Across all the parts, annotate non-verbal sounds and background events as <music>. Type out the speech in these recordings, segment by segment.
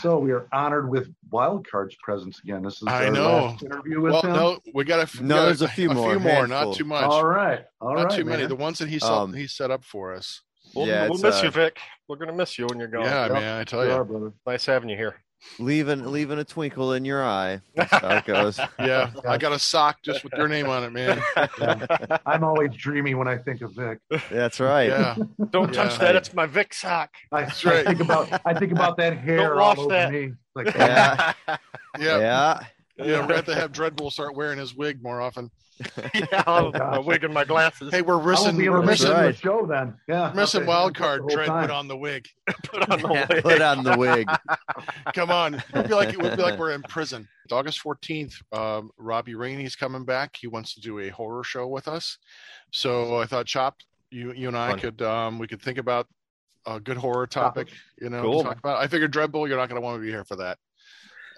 So we are honored with Wildcard's presence again. This is I our know. last interview with Well, him. no, we got a f- No, there's a few more, A few more, handful. not too much. All right, all not right, too many. man. The ones that he set, Um, he set up for us. We'll, Yeah, we'll miss uh, you, Vic. We're gonna miss you when you're gone. yeah, Yep. man, I tell You you. are, brother. Nice having you here. Leaving leaving a twinkle in your eye. That's how it goes. <laughs> Yeah, I got a sock just with your name on it, man. <laughs> I'm always dreamy when I think of Vic. That's right. Yeah, Don't touch Yeah. that. It's my Vic sock. I, That's I think about I think about that hair Don't all over that. me. Like Yeah. <laughs> yeah, Yeah. yeah. We're gonna have to have Dreadbull start wearing his wig more often. <laughs> yeah, I'm, I'm wigging my glasses. Hey, we're I missing, we're to That's listen missing, right. the show then. Yeah, we're missing I'll wild card. the whole Dread time. <laughs> <laughs> put on the wig. put on the wig. Put on the wig. Come on, it would be like it would be like we're in prison. August fourteenth, um, Robbie Rainey's coming back. He wants to do a horror show with us. So I thought, Chop, you you and I Fun. could um, we could think about a good horror topic. You know, Cool. to talk about. I figured Dreadbull, you're not going to want to be here for that.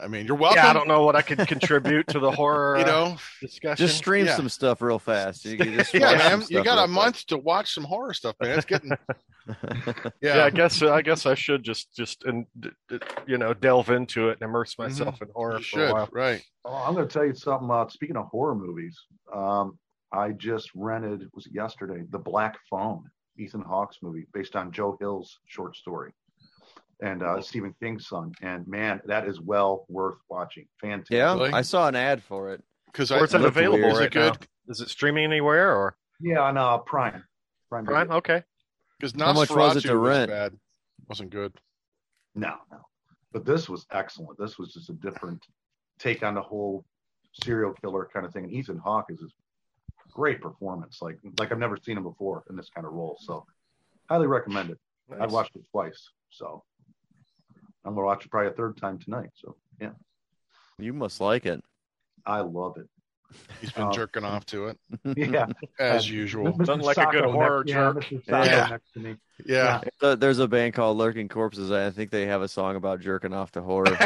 I mean, you're welcome. Yeah, I don't know what I could contribute to the <laughs> horror You uh, know, discussion. Just stream Yeah. some stuff real fast. You can just <laughs> yeah, man. You got a real month to watch some horror stuff, man. It's getting <laughs> yeah. yeah. I guess I guess I should just just and d- d- you know delve into it and immerse myself in horror you for a should while. right. Oh, I'm going to tell you something. Uh, speaking of horror movies, um, I just rented was it yesterday the Black Phone, Ethan Hawke's movie based on Joe Hill's short story, and uh, Stephen King's son. And man, that is well worth watching. Fantastic. yeah, Really? I saw an ad for it. Because it's Where's it looked available weird. Is it good? now? Is it streaming anywhere or Yeah, on uh, Prime. Prime. Prime? Video. Okay. because How much was it Nosferatu to rent? bad. Wasn't good. No, no. But this was excellent. This was just a different take on the whole serial killer kind of thing. And Ethan Hawke is a great performance. Like like I've never seen him before in this kind of role. So highly recommend it. I've watched it twice. So I'm gonna watch it probably a third time tonight. So yeah, You must like it. I love it. He's been Oh. jerking off to it <laughs> Yeah, as usual. Mr. Nothing like a good horror next, jerk. Yeah, Mr. Yeah. next to me. Yeah. Uh, There's a band called Lurking Corpses. I think they have a song about jerking off to horror.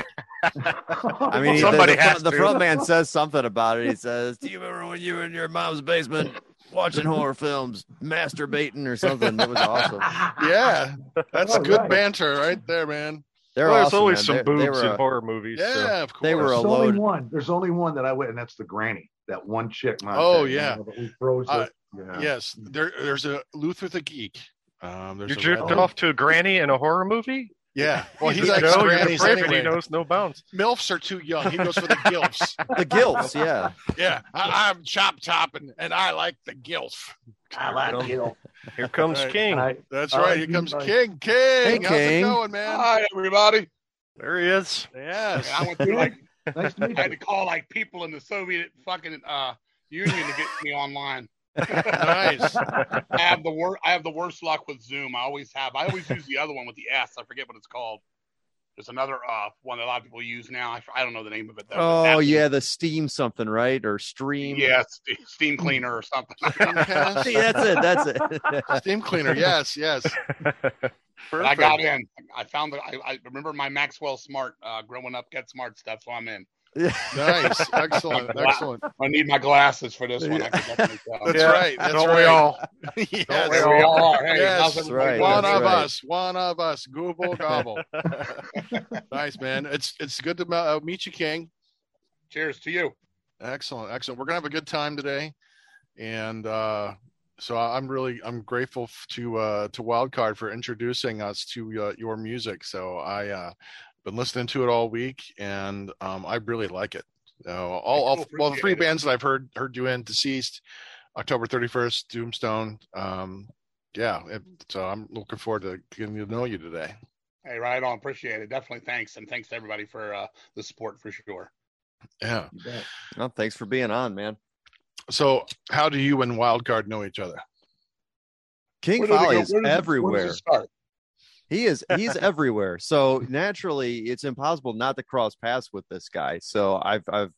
<laughs> I mean, he- Somebody the, the, has front, the to. front man says something about it. He says, "Do you remember when you were in your mom's basement watching horror films, masturbating or something?" That was awesome. <laughs> Yeah. That's All good right. banter right there, man. They're Well, there's awesome, always man. some They- boobs they were, in uh, horror movies. Yeah, so. of course. They were There's a only load. one. There's only one that I went, and that's the granny. That one chick. Monte, Oh, you yeah. know, we froze Uh, it. Yeah. Yes. There there's a Luther the Geek. Um You a jerked off to a granny in a horror movie? Yeah. Well he's You like know, grannies depraved anyway. He knows no bounds. MILFs are too young. He goes for the gilfs. <laughs> the gills. Yeah, Yeah. I, I'm chop top and, and I like the gilf. I like you. Here comes Right. King. I, That's All right. right, Here comes guys- King. King. How's King. it going, man? Hi, everybody. There he is. Yes. I went through like <laughs> nice to meet I had to call like people in the Soviet fucking uh, Union to get me online. <laughs> nice. I have the worst. I have the worst luck with Zoom. I always have. I always use the other one with the S. I forget what it's called. There's another uh, one that a lot of people use now. I, I don't know the name of it though. Oh that's- yeah, the Steam something, right? Or Stream. Yeah, Ste- Steam Cleaner or something. Steamcast? See, that's it. That's it. <laughs> Steam cleaner. Yes, yes. I got in. I found that I, I remember my Maxwell Smart uh, growing up, Get Smart stuff. So I'm in. Nice. <laughs> Excellent. Excellent. I need my glasses for this one. I can tell. That's Yeah, right. That's Don't right. we all? <laughs> yes. Don't we all are? Hey, Yes, that's right. One that's of right. us. One of us. Google gobble. <laughs> nice, man. It's it's good to uh, meet you, King. Cheers to you. Excellent, excellent. We're gonna have a good time today, and uh, so I'm really I'm grateful to uh, to Wildcard for introducing us to uh, your music. So I uh, been listening to it all week, and um, I really like it. So all, all well, the three it. bands that I've heard heard you in, Deceased, October 31st, Doomstone. Um, yeah, it, so I'm looking forward to getting to know you today. Hey, right on. Appreciate it. Definitely thanks. And thanks to everybody for uh, the support for sure. Yeah. You bet. well, thanks for being on, man. So how do you and Wildcard know each other? King Where did it Fowley go- is where does it- where does everywhere. it start? He is he's <laughs> everywhere. So naturally, it's impossible not to cross paths with this guy. So I've I've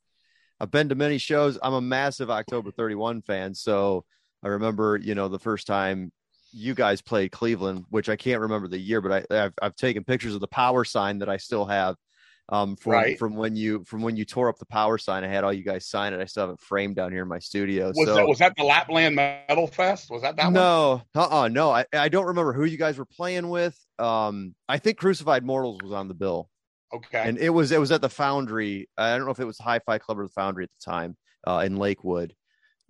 I've been to many shows. I'm a massive October 31 fan. So I remember, you know, the first time you guys played Cleveland, which I can't remember the year, but I, I've I've taken pictures of the power sign that I still have um from Right. from when you from when you tore up the power sign. I had all you guys sign it. I still have it framed down here in my studio. Was so that was that the Lapland Metal Fest? Was that that one? no, uh-uh, no. I, I don't remember who you guys were playing with. Um, I think Crucified Mortals was on the bill. Okay. and it was it was at the Foundry. I don't know if it was Hi-Fi Club or the Foundry at the time uh, in Lakewood.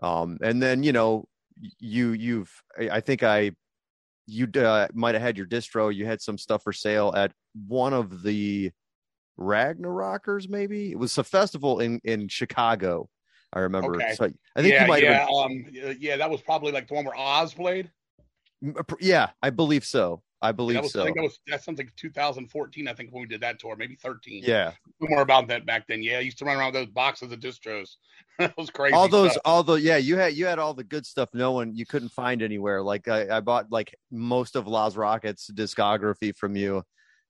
Um, and then you know you you've I think I you uh, might have had your distro. You had some stuff for sale at one of the Ragnarokers. Maybe it was a festival in in Chicago. I remember. Okay. So I think yeah, you might yeah, have. um, yeah, that was probably like the one where Oz played. Yeah, I believe so. I believe that was, so. I think that was that's something 2014. I think when we did that tour, maybe 13. yeah. more about that back then. Yeah, I used to run around with those boxes of distros. <laughs> that was crazy. all those stuff. all the yeah you had you had all the good stuff no one you couldn't find anywhere like i, I bought like most of las rockets discography from you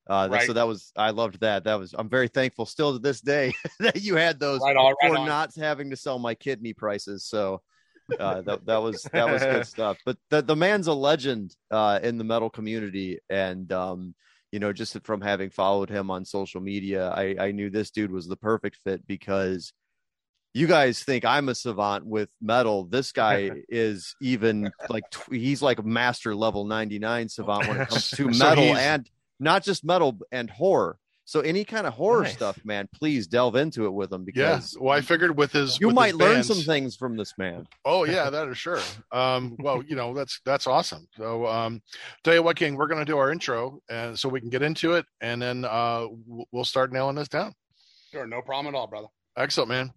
uh that- so that was i loved that that was i'm very thankful still to this day <laughs> that you had those Right on, right for on. not having to sell my kidney prices so uh that, that was that was good <laughs> stuff but the, the man's a legend uh in the metal community and um you know just from having followed him on social media i i knew this dude was the perfect fit because you guys think I'm a savant with metal. This guy <laughs> is even like he's like master level 99 savant when it comes <laughs> to metal he's- and not just metal and horror. So any kind of horror Nice. stuff, man, please delve into it with him Yeah. because Well, I figured with his you with might his learn bands- some things from this man. Oh yeah, <laughs> that is sure. Um, well, you know that's that's awesome. So, um, tell you what, King, we're going to do our intro, and so we can get into it, and then uh, we'll start nailing this down. Sure, no problem at all, brother. Excellent, man.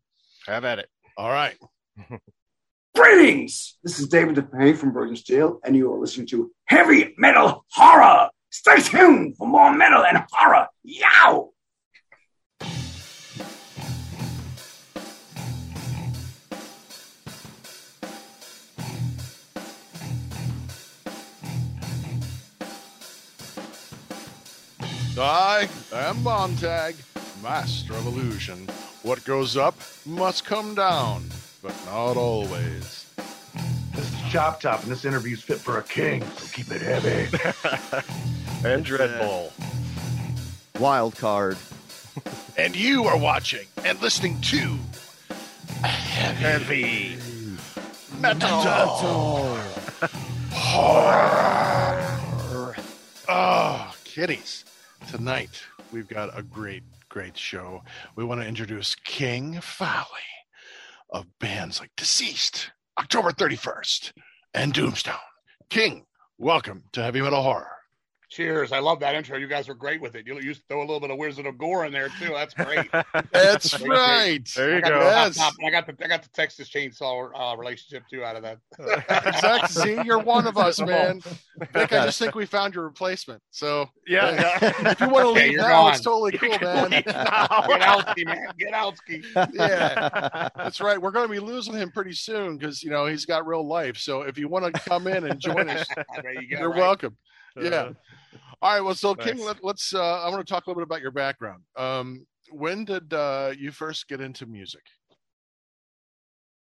Have at it. All right. <laughs> Greetings! This is David DeFeis from Virgin Steele, and you are listening to Heavy Metal Horror! Stay tuned for more metal and horror! Yow! I am Montag, master of illusion. What goes up must come down, but not always. This Chop Top, and this interview's fit for a king, so keep it heavy. <laughs> and Dread Bull. Wild card. And you are watching and listening to Heavy. Metal Horror. Oh, ah, kitties. Tonight, we've got a great, great show. We want to introduce King Fowley of bands like Deceased, October 31st, and Doomstone. King, welcome to Heavy Metal Horror. Cheers. I love that intro. You guys are great with it. You used to throw a little bit of Wizard of Gore in there too. That's great. <laughs> <laughs> That's Great, right. There you I got go. the Yes. laptop, I got the I got the Texas Chainsaw uh, relationship too out of that. <laughs> exactly. See, you're one of us, man. Vic, I just think we found your replacement. So Yeah. yeah. if you want to leave you're now, it's gone. totally cool, man. Get Outski, man. Get Outski. Yeah. That's right. We're going to be losing him pretty soon because you know he's got real life. So if you want to come in and join us, There you go. you're right? welcome. Yeah. All right. Well, so King, let, let's. Uh, I want to talk a little bit about your background. Um, when did uh, you first get into music?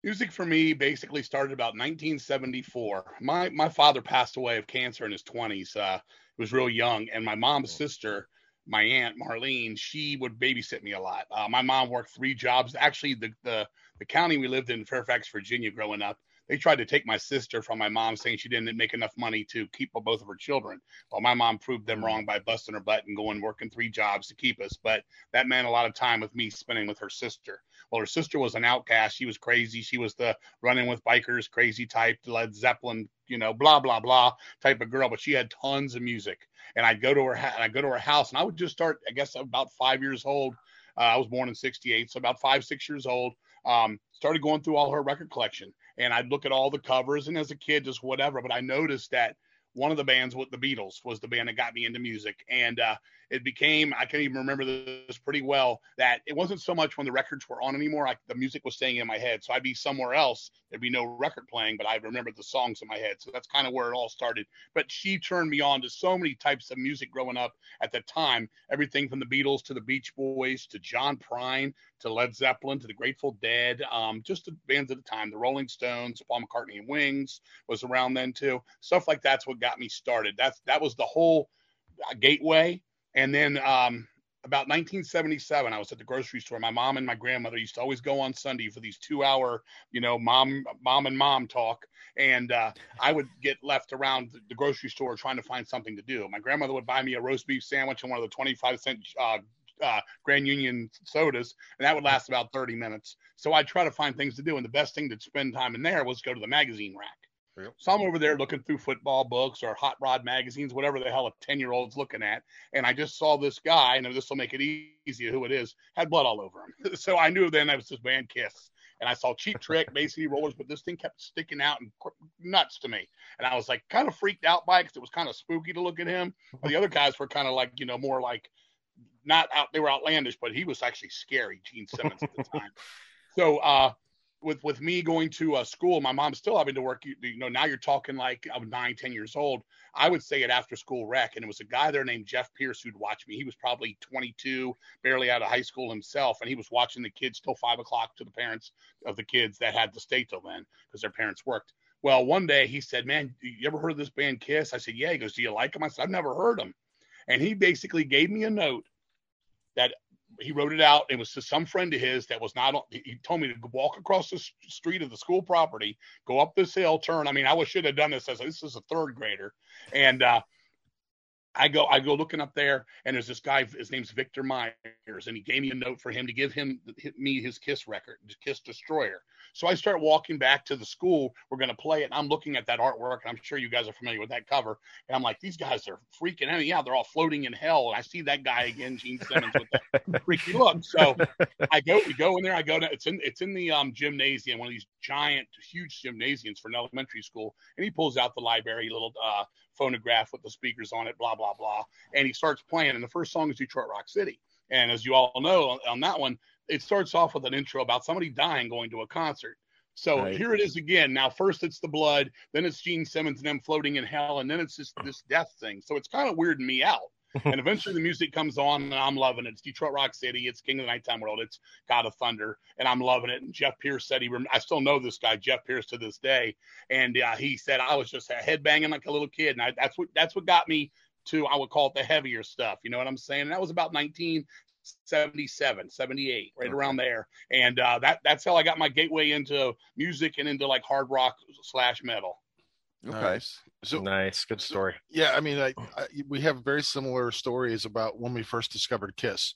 Music for me basically started about 1974. My my father passed away of cancer in his 20s. Uh, he was real young, and my mom's sister, my aunt Marlene, she would babysit me a lot. Uh, my mom worked three jobs. Actually, the the the county we lived in, Fairfax, Virginia, growing up, they tried to take my sister from my mom, saying she didn't make enough money to keep both of her children. Well, my mom proved them wrong by busting her butt and going working three jobs to keep us. But that meant a lot of time with me spending with her sister. Well, her sister was an outcast. She was crazy. She was the running with bikers, crazy type, Led Zeppelin, you know, blah blah blah type of girl. But she had tons of music, and I'd go to her, and I'd go to her house, and I would just start. I guess about five years old. Uh, I was born in '68, so about five, six years old. Um, started going through all her record collection, and I'd look at all the covers, and as a kid, just whatever. But I noticed that one of the bands with the Beatles was the band that got me into music, and uh, it became I can even remember this pretty well that it wasn't so much when the records were on anymore. The music was staying in my head, so I'd be somewhere else. There'd be no record playing, but I remembered the songs in my head. So that's kind of where it all started. But she turned me on to so many types of music growing up at the time. Everything from the Beatles to the Beach Boys to John Prine to Led Zeppelin to the Grateful Dead, um, just the bands at the time. The Rolling Stones, Paul McCartney and Wings was around then too. Stuff like that's what got me started. That's that was the whole uh, gateway. And then um, about 1977, I was at the grocery store. My mom and my grandmother used to always go on Sunday for these two-hour, you know, mom, mom and mom talk. And uh, I would get left around the, grocery store trying to find something to do. My grandmother would buy me a roast beef sandwich and one of the 25 cent uh, uh, Grand Union sodas, and that would last about 30 minutes. So I'd try to find things to do, and the best thing to spend time in there was go to the magazine rack. Yep. So I'm over there looking through football books or hot rod magazines, whatever the hell a 10 year old's looking at. And I just saw this guy, and this will make it easy who it is, had blood all over him. <laughs> so I knew then that was this band Kiss. And I saw Cheap Trick, <laughs> basically rollers, but this thing kept sticking out and nuts to me. And I was like kind of freaked out by it because it was kind of spooky to look at him. But the other guys were kind of like, you know, more like not out, they were outlandish, but he was actually scary, Gene Simmons at the <laughs> time. So, uh, with with me going to uh, school, my mom's still having to work. You, you know, now you're talking like I'm nine, ten years old. I would say it after school rec, and it was a guy there named Jeff Pierce who'd watch me. He was probably 22, barely out of high school himself, and he was watching the kids till five o'clock to the parents of the kids that had to stay till then because their parents worked. Well, one day he said, "Man, you ever heard of this band Kiss?" I said, "Yeah." He goes, "Do you like them?" I said, "I've never heard them," and he basically gave me a note that he wrote it out. It was to some friend of his that was not. He told me to walk across the street of the school property, go up this hill, turn. I mean, I should have done this as this is a third grader, and uh, I go, I go looking up there, and there's this guy. His name's Victor Myers, and he gave me a note for him to give him me his Kiss record, Kiss Destroyer. So I start walking back to the school. We're going to play it. And I'm looking at that artwork, and I'm sure you guys are familiar with that cover. And I'm like, these guys are freaking out. Yeah, they're all floating in hell. And I see that guy again, Gene Simmons, with that <laughs> freaky look. So I go, we go in there. I go to it's in it's in the um, gymnasium, one of these giant, huge gymnasiums for an elementary school. And he pulls out the library little uh, phonograph with the speakers on it, blah blah blah. And he starts playing. And the first song is Detroit Rock City. And as you all know, on, on that one, it starts off with an intro about somebody dying going to a concert. So Right. here it is again. Now, first it's the blood, then it's Gene Simmons and them floating in hell, and then it's this this death thing. So it's kind of weirding me out. And eventually the music comes on, and I'm loving it. It's Detroit Rock City. It's King of the Nighttime World. It's God of Thunder, and I'm loving it. And Jeff Pierce said he, rem- I still know this guy, Jeff Pierce, to this day. And uh, he said I was just headbanging like a little kid, and I, that's what that's what got me to I would call it the heavier stuff. You know what I'm saying? And that was about 1977, 78, right around there. And uh, that that's how I got my gateway into music and into like hard rock slash metal. Okay. Nice. So nice, good story. yeah, I mean, I, I we have very similar stories about when we first discovered Kiss,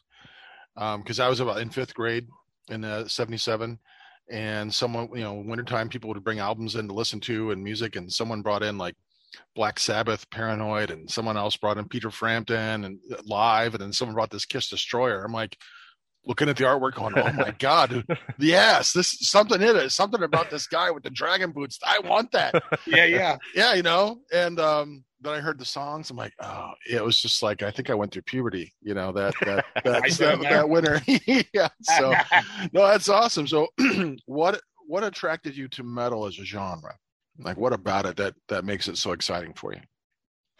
because I was about in fifth grade in uh, '77, and someone, you know, wintertime people would bring albums in to listen to and music, and someone brought in like Black Sabbath, Paranoid, and someone else brought in Peter Frampton and uh, Live, and then someone brought this Kiss Destroyer. I'm like. Looking at the artwork, going, "Oh my <laughs> god, yes, this something in it. Something about this guy with the dragon boots. I want that." <laughs> Yeah, yeah. yeah, you know. And um, then I heard the songs. I'm like, oh, it was just like I think I went through puberty. You know that <laughs> that that, that, that winter. yeah. So no, that's awesome. So <clears throat> what what attracted you to metal as a genre? Like what about it that that makes it so exciting for you?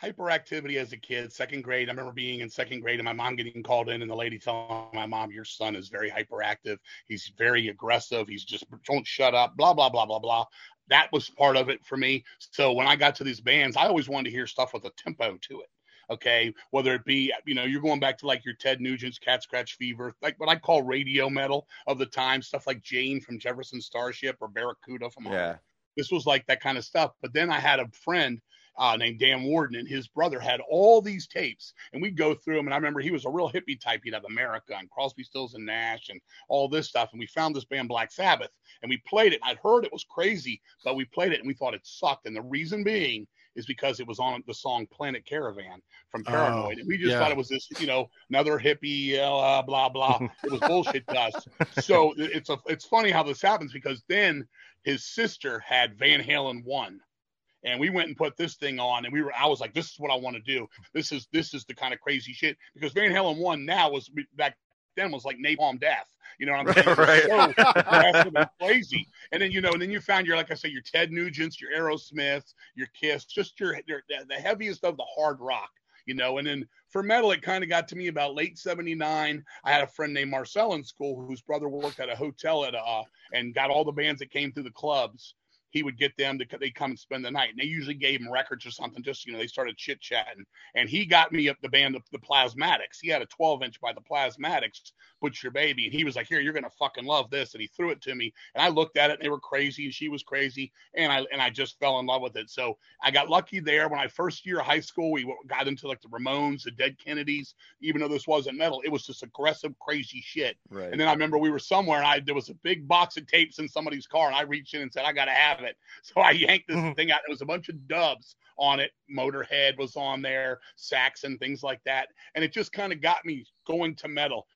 Hyperactivity as a kid, second grade. I remember being in second grade and my mom getting called in, and the lady telling my mom, "Your son is very hyperactive. He's very aggressive. He's just don't shut up." Blah blah blah blah blah. That was part of it for me. So when I got to these bands, I always wanted to hear stuff with a tempo to it. Okay, whether it be you know you're going back to like your Ted Nugent's Cat Scratch Fever, like what I call radio metal of the time, stuff like Jane from Jefferson Starship or Barracuda from Yeah. this was like that kind of stuff. But then I had a friend uh, named Dan Warden, and his brother had all these tapes, and we'd go through them. And I remember he was a real hippie type. He'd have America and Crosby, Stills, and Nash, and all this stuff. And we found this band Black Sabbath, and we played it. I'd heard it was crazy, but we played it, and we thought it sucked. And the reason being is because it was on the song Planet Caravan from Paranoid. and we just yeah. thought it was this, you know, another hippie, uh, blah blah. <laughs> it was bullshit to us. So it's a it's funny how this happens because then his sister had Van Halen one. And we went and put this thing on, and we were. I was like, "This is what I want to do. This is this is the kind of crazy shit." Because Van Halen one now was back then was like Napalm Death. You know what I'm <laughs> saying? Right. So and <laughs> crazy. And then you know, and then you found your like I say, your Ted Nugent's, your Aerosmiths, your Kiss, just your, your the heaviest of the hard rock. You know, and then for metal, it kind of got to me about late '79. I had a friend named Marcel in school whose brother worked at a hotel at uh and got all the bands that came through the clubs. He would get them to they come and spend the night. And they usually gave him records or something. Just you know, they started chit chatting, and he got me up the band the, the Plasmatics. He had a 12 inch by the Plasmatics, Butcher Baby, and he was like, "Here, you're gonna fucking love this," and he threw it to me, and I looked at it, and they were crazy, and she was crazy, and I and I just fell in love with it. So I got lucky there. When I first year of high school, we got into like the Ramones, the Dead Kennedys. Even though this wasn't metal, it was just aggressive, crazy shit. Right. And then I remember we were somewhere, and I there was a big box of tapes in somebody's car, and I reached in and said, "I gotta have it." <laughs> So I yanked this Mhm. thing out. It was a bunch of dubs on it. Motorhead was on there, Saxon, things like that, and it just kind of got me going to metal.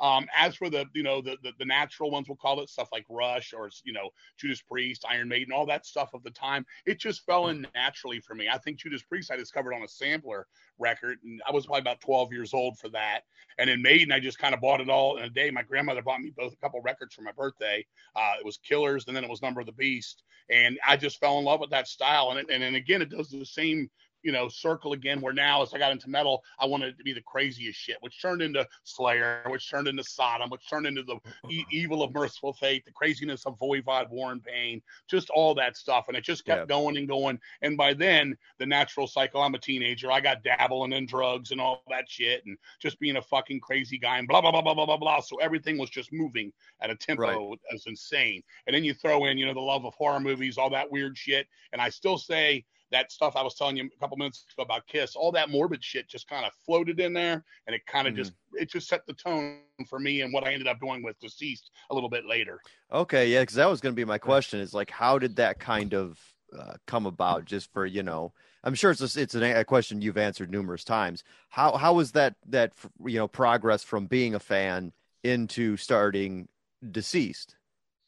Um, as for the, you know, the, the the natural ones, we'll call it stuff like Rush or you know Judas Priest, Iron Maiden, all that stuff of the time. It just fell in naturally for me. I think Judas Priest I discovered on a sampler record, and I was probably about 12 years old for that. And in Maiden, I just kind of bought it all in a day. My grandmother bought me both a couple records for my birthday. Uh, it was Killers, and then it was Number of the Beast, and I just fell in love with that style. And it, and then again, it does the same you know, circle again where now as I got into metal, I wanted it to be the craziest shit, which turned into Slayer, which turned into Sodom, which turned into the e- mm-hmm. evil of Mercyful Fate, the craziness of Voivod, Warren Payne, just all that stuff. And it just kept Yeah. going and going. And by then, the natural cycle, I'm a teenager. I got dabbling in drugs and all that shit and just being a fucking crazy guy and blah, blah, blah, blah, blah, blah, blah. So everything was just moving at a tempo Right. that's insane. And then you throw in, you know, the love of horror movies, all that weird shit. And I still say, that stuff I was telling you a couple minutes ago about Kiss, all that morbid shit just kind of floated in there, and it kind of Mhm. just it just set the tone for me and what I ended up doing with Deceased a little bit later. Okay, yeah, because that was going to be my question. Is like, how did that kind of uh, come about? Just for you know, I'm sure it's a, it's an, a question you've answered numerous times. How how was that that you know progress from being a fan into starting deceased?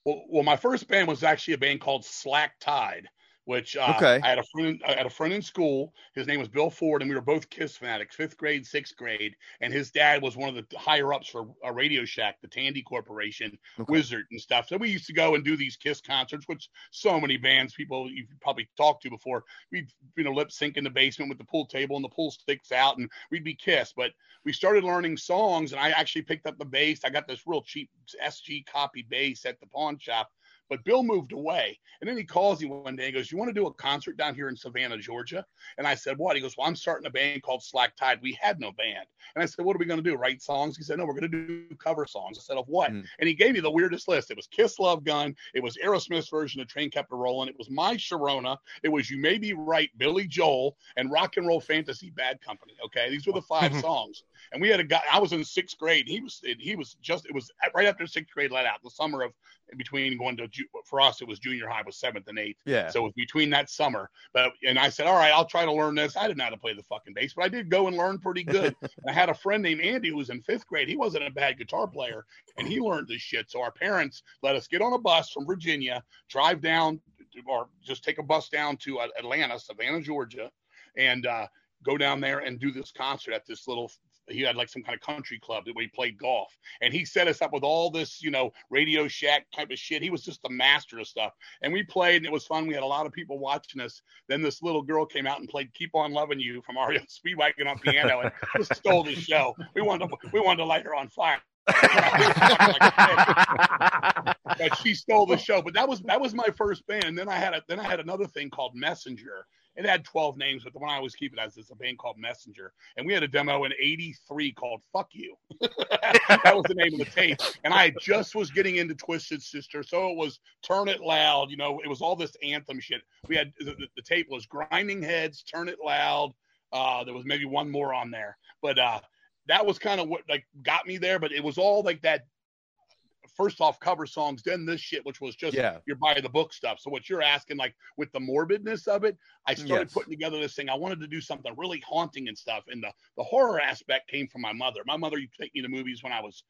Well, well, my first band was actually a band called Slack Tide, which uh, Okay. I had a friend I had a friend in school. His name was Bill Ford, and we were both Kiss fanatics, fifth grade, sixth grade. And his dad was one of the higher ups for a Radio Shack, the Tandy Corporation, Okay. Wizard and stuff. So we used to go and do these Kiss concerts, which so many bands people you've probably talked to before. We'd you know lip sync in the basement with the pool table and the pool sticks out, and we'd be Kiss. But we started learning songs, and I actually picked up the bass. I got this real cheap SG copy bass at the pawn shop. But Bill moved away. And then he calls me one day and goes, You want to do a concert down here in Savannah, Georgia? And I said, What? He goes, Well, I'm starting a band called Slack Tide. We had no band. And I said, What are we going to do? Write songs? He said, No, we're going to do cover songs. I said, Of what? Mm. And he gave me the weirdest list. It was Kiss Love Gun. It was Aerosmith's version of Train Kept a Rolling. It was My Sharona. It was You May Be Right, Billy Joel, and Rock and Roll Fantasy Bad Company. Okay. These were the five <laughs> songs. And we had a guy, I was in sixth grade. He was, he was just, it was right after sixth grade let out, the summer of between going to, for us, it was junior high, was seventh and eighth. Yeah. So it was between that summer. But and I said, all right, I'll try to learn this. I didn't know how to play the fucking bass, but I did go and learn pretty good. <laughs> and I had a friend named Andy who was in fifth grade. He wasn't a bad guitar player, and he learned this shit. So our parents let us get on a bus from Virginia, drive down, or just take a bus down to uh, Atlanta, Savannah, Georgia, and uh, go down there and do this concert at this little. He had like some kind of country club that we played golf, and he set us up with all this, you know, Radio Shack type of shit. He was just the master of stuff, and we played, and it was fun. We had a lot of people watching us. Then this little girl came out and played "Keep on Loving You" from REO Speedwagon on piano, and just stole the show. We wanted to, we wanted to light her on fire. <laughs> but she stole the show. But that was that was my first band. And then I had a then I had another thing called Messenger. It had 12 names, but the one I always keep it as is a band called Messenger. And we had a demo in 83 called Fuck You. <laughs> that was the name of the tape. And I just was getting into Twisted Sister. So it was Turn It Loud. You know, it was all this anthem shit. We had the, the, tape was Grinding Heads, Turn It Loud. Uh, there was maybe one more on there. But uh, that was kind of what like got me there. But it was all like that first off cover songs, then this shit, which was just Yeah. your by the book stuff. So what you're asking, like with the morbidness of it, I started Yes. putting together this thing. I wanted to do something really haunting and stuff. And the the horror aspect came from my mother. My mother used to take me to movies when I was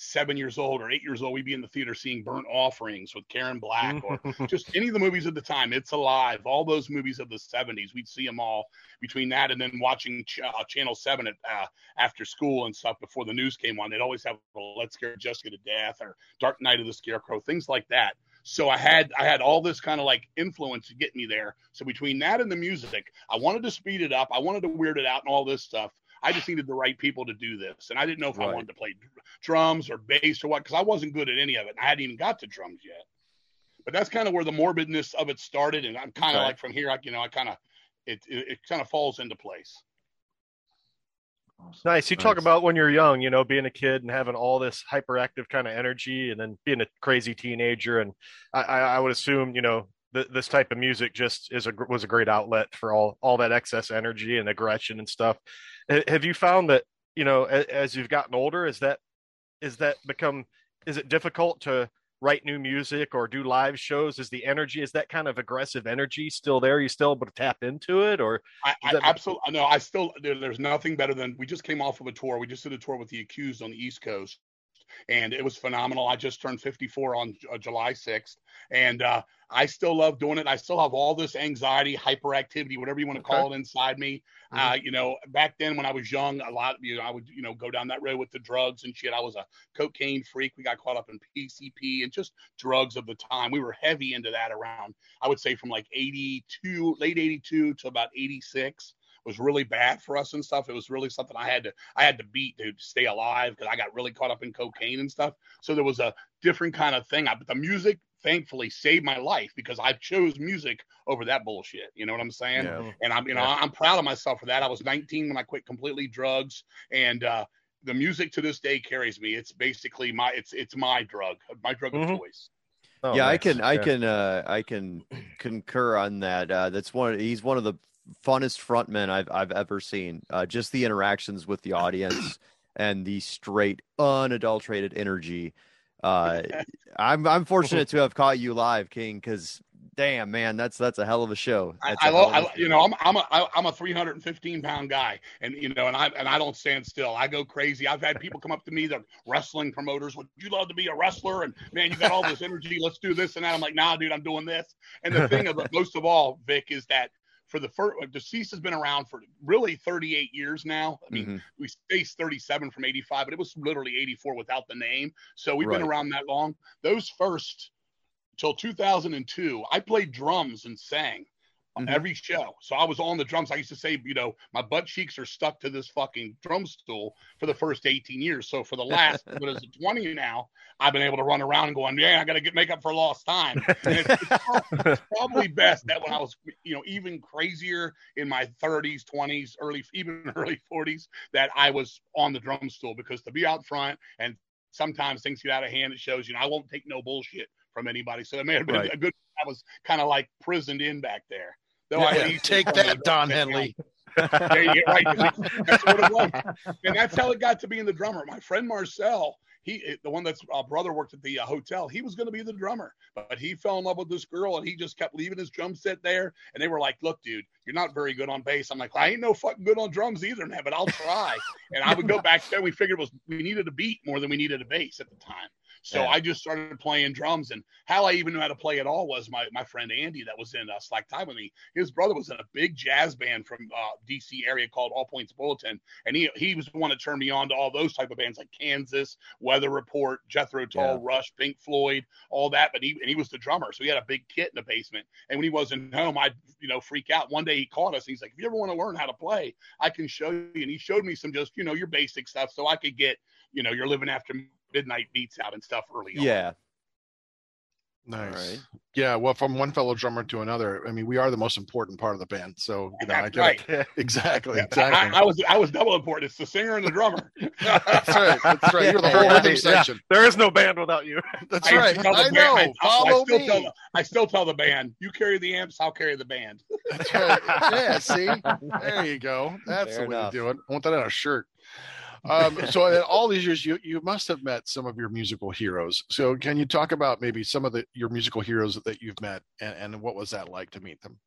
seven years old or eight years old. We'd be in the theater seeing Burnt Offerings with Karen Black or <laughs> just any of the movies of the time. It's Alive, all those movies of the 70s. We'd see them all between that and then watching Ch- uh, Channel 7 at, uh, after school and stuff before the news came on. They'd always have Let's Scare Jessica to Death or Dark Night of the Scarecrow, things like that. So I had I had all this kind of like influence to get me there. So between that and the music, I wanted to speed it up. I wanted to weird it out and all this stuff. I just needed the right people to do this, and I didn't know if I wanted to play drums or bass or what because I wasn't good at any of it. And I hadn't even got to drums yet. but that's kind of where the morbidness of it started. And I'm kind of Okay. like from here, I, you know, I kind of, it, it, it kind of falls into place. Awesome. Nice. You talk about when you're young, you know, being a kid and having all this hyperactive kind of energy, and then being a crazy teenager. And I, I I would assume, you know, th- this type of music just is a was a great outlet for all all that excess energy and aggression and stuff. Ha- Have you found that, you know, as, as you've gotten older, is that is that become is it difficult to write new music or do live shows? Is the energy is that kind of aggressive energy still there? you still able to tap into it, or I, I that absolutely no. I still there, there's nothing better than we just came off of a tour. We just did a tour with the Accused on the East Coast, and it was phenomenal. I just turned 54 on uh, July 6th, and uh, I still love doing it. I still have all this anxiety, hyperactivity, whatever you want to call it, inside me. Uh, you know, back then when I was young, a lot, you know, I would you know go down that road with the drugs and shit. I was a cocaine freak. We got caught up in PCP and just drugs of the time. We were heavy into that around. I would say from like 82, late 82 to about 86 was really bad for us and stuff. It was really something I had to I had to beat to stay alive because I got really caught up in cocaine and stuff. So there was a different kind of thing. I, but the music thankfully saved my life because I chose music over that bullshit. You know what I'm saying? Yeah. And I'm you know Yeah. I'm proud of myself for that. I was 19 when I quit completely drugs and uh the music to this day carries me. It's basically my it's it's my drug, my drug Mhm. of choice. Oh, yeah, I nice. can, I Yeah. can, uh, I can concur on that. Uh, that's one. He's one of the funnest frontmen I've I've ever seen. Uh, just the interactions with the audience <clears throat> and the straight, unadulterated energy. Uh, <laughs> I'm I'm fortunate to have caught you live, King, because damn man, that's that's a hell of a show. I, I love, I, a lo- show. you know, I'm I'm a I- I'm a 315 pound guy, and you know, and I and I don't stand still. I go crazy. I've had people come up to me, the wrestling promoters, would you love to be a wrestler? And man, you got all this energy. Let's do this and that. I'm like, nah, dude, I'm doing this. And the thing of most of all, Vic, is that for the first, deceased has been around for really 38 years now. I mean, Mhm. we spaced 37 from 85, but it was literally 84 without the name. So we've been around that long. Those first till 2002, I played drums and sang Mhm. every show. So I was on the drums. I used to say, you know, my butt cheeks are stuck to this fucking drum stool for the first 18 years. So for the last, <laughs> what is it, 20 now, I've been able to run around and going, yeah, I got to get make up for lost time. It's it's <laughs> probably best that when I was, you know, even crazier in my 30s, 20s, early, even <laughs> early 40s, that I was on the drum stool because to be out front and sometimes things get out of hand, it shows, you know, I won't take no bullshit from anybody. So it may have been Right. a good, I was kind of like prisoned in back there. Though I Yeah, at least- take that, Don Henley. there you go, right. That's what it was. And that's how it got to being the drummer. My friend Marcel, he the one that's uh, brother worked at the uh, hotel. He was going to be the drummer, but he fell in love with this girl, and he just kept leaving his drum set there. And they were like, "Look, dude, you're not very good on bass." I'm like, "I ain't no fucking good on drums either, man, but I'll try." and I would go back there. We figured it was we needed a beat more than we needed a bass at the time. So Yeah. I just started playing drums, and how I even knew how to play at all was my my friend Andy that was in uh, Slack Tide with me. His brother was in a big jazz band from uh, DC area called All Points Bulletin, and he he was the one that turned me on to all those type of bands like Kansas, Weather Report, Jethro Tull, Yeah. Rush, Pink Floyd, all that. But he and he was the drummer, so he had a big kit in the basement. And when he wasn't home, I'd you know freak out. One day he called us, and he's like, "If you ever want to learn how to play, I can show you." And he showed me some just you know your basic stuff, so I could get you know you're living after midnight beats out and stuff early on. Yeah. Nice. right. Yeah. Well, from one fellow drummer to another, I mean, we are the most important part of the band. So, you know, I That's get right. it. <laughs> Exactly. Yeah, Exactly. I, I was I was double important. It's the singer and the drummer. <laughs> That's right. That's right. You're the whole rhythm Yeah. section. There is no band without you. <laughs> That's I right. tell the I band- know. I- I- I Follow still me. Tell the, I still tell the band, you carry the amps, I'll carry the band. That's right. Yeah. See, there you go. That's Fair the way enough. to do it. I want that on a shirt. Um, <laughs> so, in all these years, you you must have met some of your musical heroes. So, can you talk about maybe some of the your musical heroes that you've met, and, and what was that like to meet them?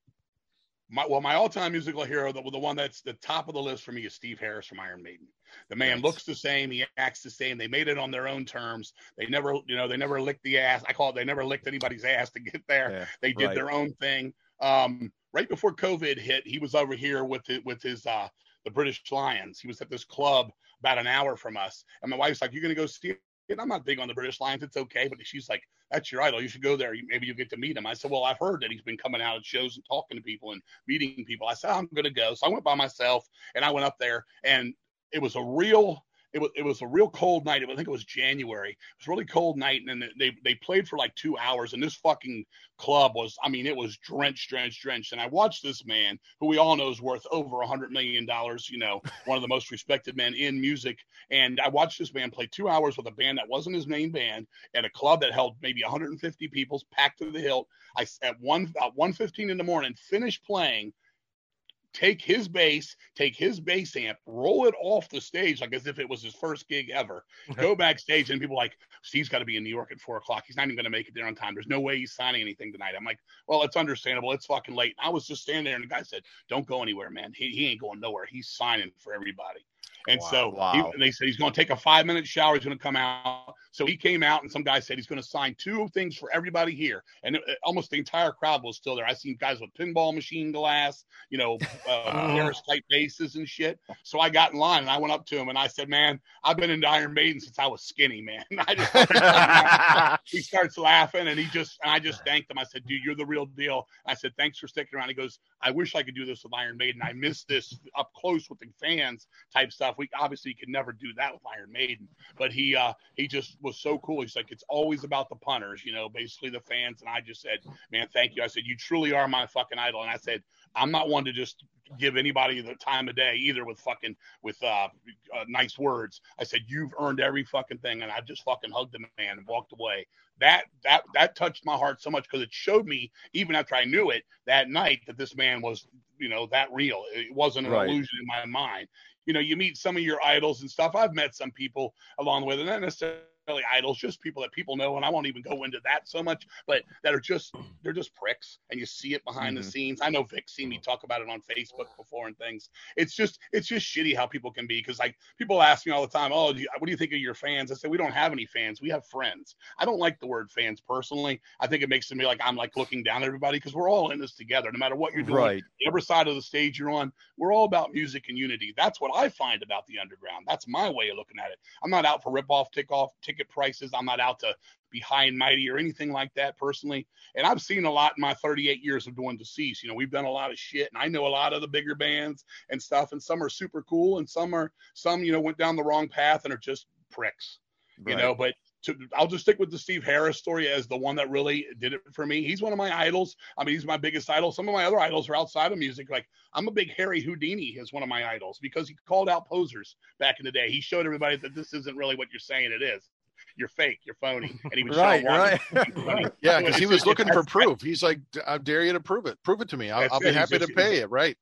My, well, my all-time musical hero, the, the one that's the top of the list for me, is Steve Harris from Iron Maiden. The man Nice. looks the same, he acts the same. They made it on their own terms. They never, you know, they never licked the ass. I call it they never licked anybody's ass to get there. Yeah. They did Right. their own thing. Um, right before COVID hit, he was over here with it with his uh, the British Lions. He was at this club about an hour from us, and my wife's like, "You're gonna go see it?" I'm not big on the British Lions. It's okay, but she's like, "That's your idol. You should go there. Maybe you'll get to meet him." I said, "Well, I've heard that he's been coming out at shows and talking to people and meeting people." I said, "I'm gonna go." So I went by myself, and I went up there, and it was a real it was it was a real cold night. I think it was January. It was a really cold night, and they they played for like two hours. And this fucking club was, I mean, it was drenched, drenched, drenched. And I watched this man, who we all know is worth over a hundred million dollars. You know, <laughs> one of the most respected men in music. And I watched this man play two hours with a band that wasn't his main band at a club that held maybe 150 people, packed to the hilt. I at one at 1:15 in the morning finished playing take his bass, take his bass amp, roll it off the stage like as if it was his first gig ever. Go backstage and people like, Steve's got to be in New York at four o'clock. He's not even going to make it there on time. There's no way he's signing anything tonight. I'm like, well, it's understandable. It's fucking late. And I was just standing there and the guy said, don't go anywhere, man. He, he ain't going nowhere. He's signing for everybody. And Wow. so Wow. he, they said he's going to take a five minute shower. He's going to come out. So he came out, and some guy said he's going to sign two things for everybody here. And it, almost the entire crowd was still there. I seen guys with pinball machine glass, you know, uh, <laughs> type bases and shit. So I got in line and I went up to him and I said, "Man, I've been into Iron Maiden since I was skinny, man." <laughs> I just, <laughs> he starts laughing and he just and I just thanked him. I said, "Dude, you're the real deal." I said, "Thanks for sticking around." He goes, "I wish I could do this with Iron Maiden. I miss this up close with the fans type stuff. We obviously could never do that with Iron Maiden, but he uh he just was so cool. He's like, it's always about the punters, you know, basically the fans. And I just said, man, thank you. I said, you truly are my fucking idol. And I said, I'm not one to just give anybody the time of day either with fucking with uh, uh nice words. I said, you've earned every fucking thing. And I just fucking hugged the man and walked away. That that that touched my heart so much because it showed me even after I knew it that night that this man was you know that real. It wasn't an Right. illusion in my mind. You know, you meet some of your idols and stuff. I've met some people along the way. They're not necessarily idols, just people that people know, and I won't even go into that so much, but that are just they're just pricks, and you see it behind Mhm. the scenes. I know Vic's seen me talk about it on Facebook before and things. It's just it's just shitty how people can be because like people ask me all the time, oh, do you, what do you think of your fans? I say we don't have any fans, we have friends. I don't like the word fans personally. I think it makes it me like I'm like looking down at everybody because we're all in this together, no matter what you're doing right. whatever side of the stage you're on, we're all about music and unity. That's what I find about the underground. That's my way of looking at it. I'm not out for rip off, tick off ticket prices. I'm not out to be high and mighty or anything like that personally. And I've seen a lot in my 38 years of doing deceased. You know, we've done a lot of shit, and I know a lot of the bigger bands and stuff. And some are super cool, and some are some you know went down the wrong path and are just pricks you know but to, i'll just stick with the steve harris story as the one that really did it for me he's one of my idols i mean he's my biggest idol some of my other idols are outside of music like i'm a big harry houdini is one of my idols because he called out posers back in the day he showed everybody that this isn't really what you're saying it is you're fake you're phony and he would Right, show right. <laughs> Yeah, because he was looking for proof. He's like, I dare you to prove it. Prove it to me. I'll, I'll be it. He's happy to pay it. Right.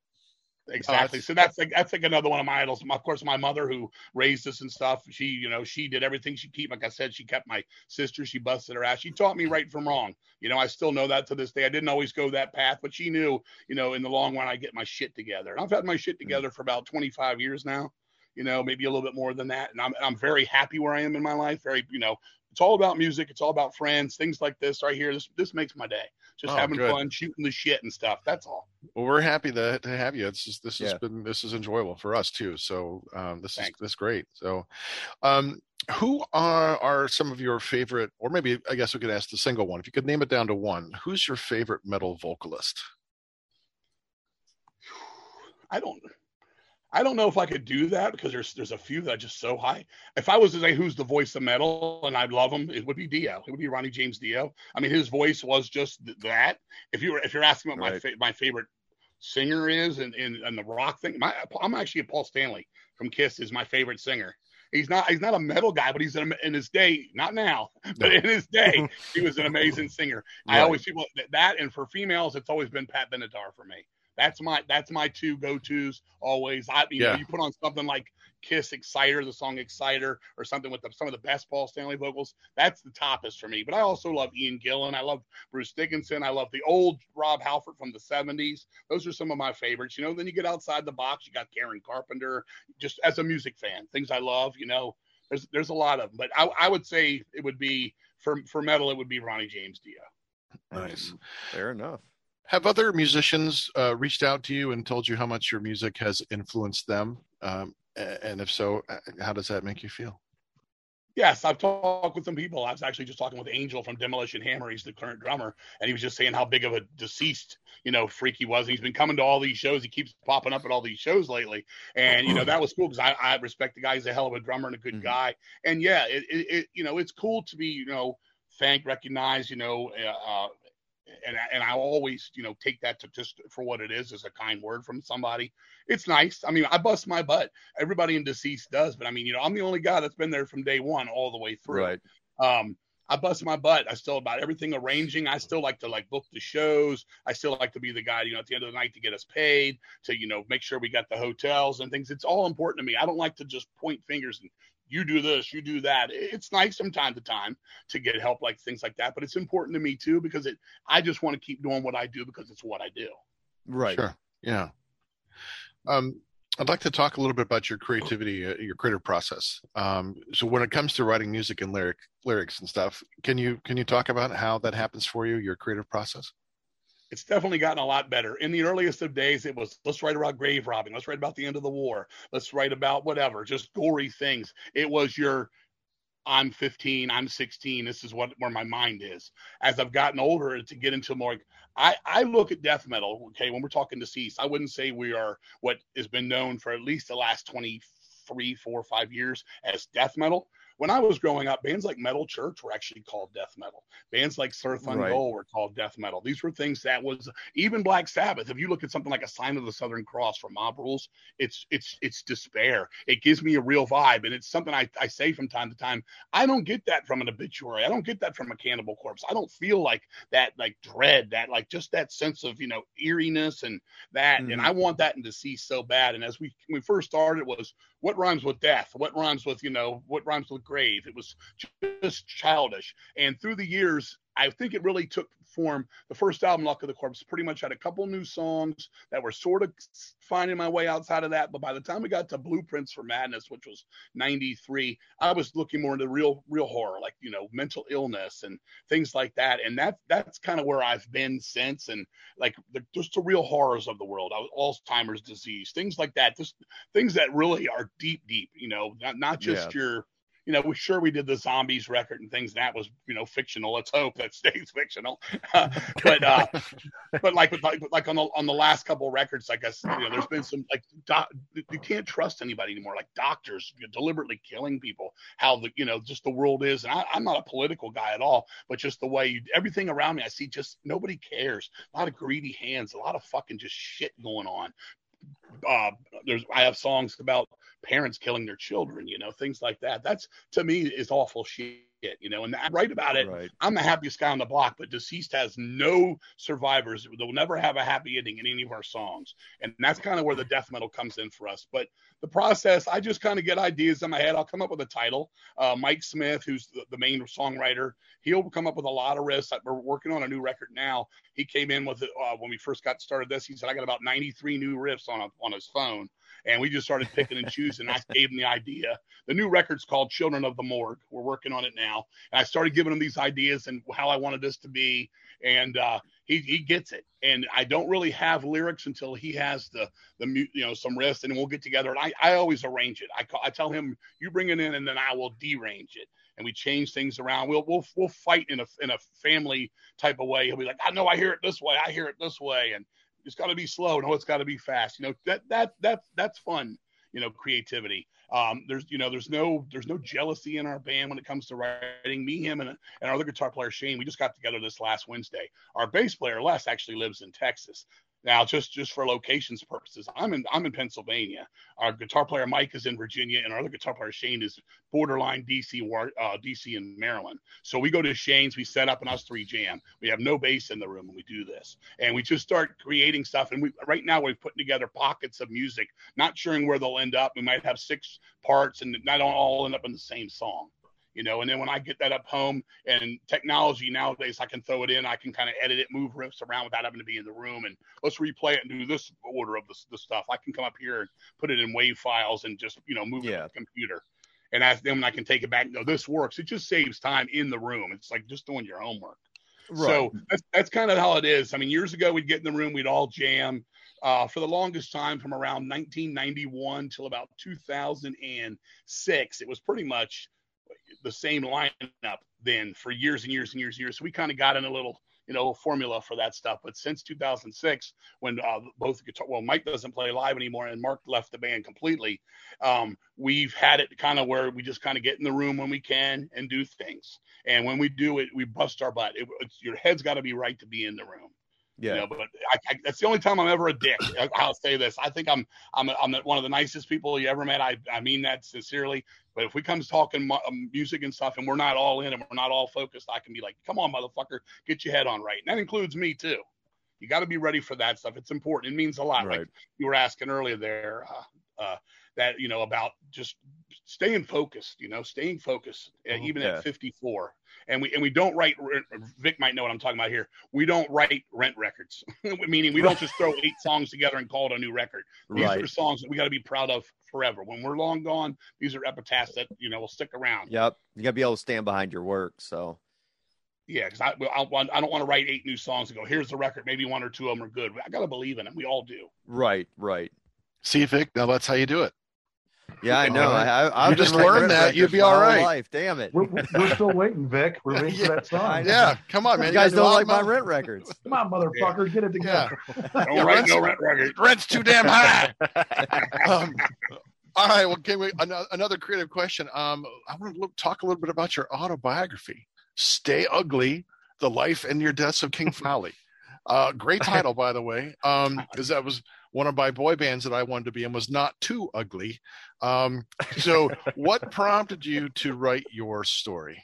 Oh, exactly. it's- so that's like that's like another one of my idols. Of course, my mother who raised us and stuff. She, you know, she did everything she keep. Like I said, she kept my sister. She busted her ass. She taught me right from wrong. You know, I still know that to this day. I didn't always go that path, but she knew. You know, in the long run, I get my shit together. And I've had my shit mm-hmm. together for about 25 years now. You know, maybe a little bit more than that. And I'm I'm very happy where I am in my life. Very, you know, it's all about music. It's all about friends. Things like this right here. This this makes my day. Just Oh, having good. fun, shooting the shit and stuff. That's all. Well, we're happy to, to have you. It's just, this has been this is enjoyable for us too. So um, this Thanks. is this is great. So, um, who are are some of your favorite, or maybe I guess we could ask the single one. If you could name it down to one, who's your favorite metal vocalist? I don't I don't know if I could do that because there's there's a few that are just so high. If I was to say who's the voice of metal and I love him, it would be Dio. It would be Ronnie James Dio. I mean, his voice was just th- that. If you were if you're asking what my fa- my favorite singer is and in, in the rock thing, my I'm actually a Paul Stanley from Kiss is my favorite singer. He's not he's not a metal guy, but he's in, in his day, not now, <laughs> but in his day, <laughs> he was an amazing singer. I always people that and for females, it's always been Pat Benatar for me. That's my that's my two go tos always. I you know you put on something like Kiss Exciter, the song Exciter, or something with the, some of the best Paul Stanley vocals. That's the toppest for me. But I also love Ian Gillan. I love Bruce Dickinson. I love the old Rob Halford from the '70s. Those are some of my favorites. You know, then you get outside the box. You got Karen Carpenter. Just as a music fan, things I love. You know, there's there's a lot of them. But I, I would say it would be for for metal. It would be Ronnie James Dio. Nice. Fair enough. Have other musicians uh, reached out to you and told you how much your music has influenced them? Um, and if so, uh, how does that make you feel? yes, I've talked with some people. I was actually just talking with Angel from Demolition Hammer. He's the current drummer, and he was just saying how big of a deceased, you know, freak he was. And he's been coming to all these shows. He keeps popping up at all these shows lately, and you know that was cool because I, I respect the guy. He's a hell of a drummer and a good Mhm. guy. And yeah, it, it, it you know it's cool to be you know thanked, recognized, you know. Uh, and I- and I always, you know, take that to just for what it is, as a kind word from somebody. It's nice. I mean, I bust my butt. Everybody in deceased does, but I mean, you know, I'm the only guy that's been there from day one all the way through. Right. Um, I bust my butt. I still about everything arranging. I still like to like book the shows. I still like to be the guy, you know, at the end of the night to get us paid, to you know, make sure we got the hotels and things. It's all important to me. I don't like to just point fingers and you do this, you do that. It's nice from time to time to get help like things like that, but it's important to me too because it. I just want to keep doing what I do because it's what I do. Right. Sure. Yeah. Um, I'd like to talk a little bit about your creativity, uh, your creative process. Um, so when it comes to writing music and lyric lyrics and stuff, can you can you talk about how that happens for you, your creative process? it's definitely gotten a lot better. In the earliest of days, it was let's write about grave robbing, let's write about the end of the war, let's write about whatever, just gory things. It was your I'm 15, I'm 16, this is what where my mind is. As I've gotten older to get into more I, I look at death metal, okay, when we're talking deceased, I wouldn't say we are what has been known for at least the last 23, four, five years as death metal. When I was growing up, bands like Metal Church were actually called death metal. Bands like Surf and Right. Goal were called death metal. These were things that was even Black Sabbath. If you look at something like a Sign of the Southern Cross from Mob Rules, it's it's it's despair. It gives me a real vibe, and it's something I, I say from time to time. I don't get that from an obituary. I don't get that from a Cannibal Corpse. I don't feel like that like dread, that like just that sense of you know eeriness and that. And Mhm. I want that in deceased so bad. And as we when we first started, it was what rhymes with death, what rhymes with you know what rhymes with grave. It was just childish. And through the years, I think it really took form. The first album, Luck of the Corpse, pretty much had a couple new songs that were sort of finding my way outside of that. But by the time we got to Blueprints for Madness, which was '93, I was looking more into real, real horror, like you know, mental illness and things like that. And that that's kind of where I've been since. And like the, just the real horrors of the world, Alzheimer's disease, things like that. Just things that really are deep, deep. You know, not not just your you know, we sure we did the zombies record and things that was, you know, fictional. Let's hope that <laughs> stays fictional. <laughs> but uh but like with like, but like on the on the last couple records, I guess you know, there's been some like you can't trust anybody anymore. Like doctors deliberately killing people. How the you know just the world is, and I, I'm not a political guy at all, but just the way you, everything around me, I see just nobody cares. A lot of greedy hands, a lot of fucking just shit going on. Uh, there's I have songs about parents killing their children, you know, things like that. That's to me is awful shit, you know, and I write about it. Right. I'm the happiest guy on the block, but deceased has no survivors. They'll never have a happy ending in any of our songs, and that's kind of where the death metal comes in for us. But the process, I just kind of get ideas in my head. I'll come up with a title. Uh, Mike Smith, who's the, the main songwriter, he'll come up with a lot of riffs. We're working on a new record now. He came in with it uh, when we first got started. This he said I got about 93 new riffs on a, on his phone, and we just started picking and choosing. I gave him the idea. The new record's called Children of the Morgue. We're working on it now, and I started giving him these ideas and how I wanted this to be, and uh, he he gets it. And I don't really have lyrics until he has the the you know some riffs, and we'll get together. And I I always arrange it. I call, I tell him you bring it in, and then I will derange it. And we change things around. We'll we'll we'll fight in a in a family type of way. He'll be like, I know I hear it this way. I hear it this way, and it's got to be slow. No, it's got to be fast. You know that that that that's fun. You know, creativity. Um, there's you know there's no there's no jealousy in our band when it comes to writing. Me, him, and, and our other guitar player Shane. We just got together this last Wednesday. Our bass player Les actually lives in Texas. Now, just just for locations purposes, I'm in I'm in Pennsylvania. Our guitar player Mike is in Virginia, and our other guitar player Shane is borderline DC, uh, DC and Maryland. So we go to Shane's, we set up, and us three jam. We have no bass in the room, and we do this, and we just start creating stuff. And we right now we're putting together pockets of music, not sure where they'll end up. We might have six parts, and not all end up in the same song you know and then when i get that up home and technology nowadays i can throw it in i can kind of edit it move riffs around without having to be in the room and let's replay it and do this order of the, stuff i can come up here and put it in wave files and just you know move it Yeah. to the computer and as then when i can take it back and go this works it just saves time in the room it's like just doing your homework Right. so that's, that's kind of how it is. I mean, years ago, we'd get in the room, we'd all jam. Uh, for the longest time, from around 1991 till about 2006, it was pretty much the same lineup then for years and years and years and years. So we kind of got in a little you know formula for that stuff. But since 2006, when uh, both guitar, well, Mike doesn't play live anymore, and Mark left the band completely, um, we've had it kind of where we just kind of get in the room when we can and do things. And when we do it, we bust our butt. It, your head's got to be right to be in the room. Yeah. You know, but I, I, that's the only time I'm ever a dick. I, will say this. I think I'm I'm I'm one of the nicest people you ever met. I I mean that sincerely. But if we come talking mu- um, music and stuff, and we're not all in and we're not all focused, I can be like, "Come on, motherfucker, get your head on right." And that includes me too. You got to be ready for that stuff. It's important. It means a lot. Right. Like you were asking earlier there, uh, uh, that you know about just staying focused. You know, staying focused, uh, even Yeah. at 54 and we and we don't write. Vic might know what I'm talking about here. We don't write rent records, <laughs> meaning we don't just throw eight <laughs> songs together and call it a new record. These Right. are songs that we got to be proud of forever. When we're long gone, these are epitaphs that you know will stick around. Yep. You gotta be able to stand behind your work. So Yeah, because I, I I don't want to write eight new songs and go here's the record. Maybe one or two of them are good. I got to believe in them. We all do. right, right. See, Vic, now that's how you do it. Yeah, I know. All right. I, I, I've You just writing learned rent that, you'd be my all whole right. Life. Damn it. We're, we're still waiting, Vic. We're waiting for <laughs> that song. Yeah, come on, man. You guys don't like my rent records. Come on, motherfucker, get it together. <laughs> Don't Yeah, write rent's- no rent record. Rent's too damn high. <laughs> um, all right. Well, can we ano- another creative question? Um, I want to look, talk a little bit about your autobiography, "Stay Ugly: The Life and Your Deaths of King Fowley." Uh, great title, by the way, because that was one of my boy bands that I wanted to be in was not too ugly. Um, so, what <laughs> prompted you to write your story?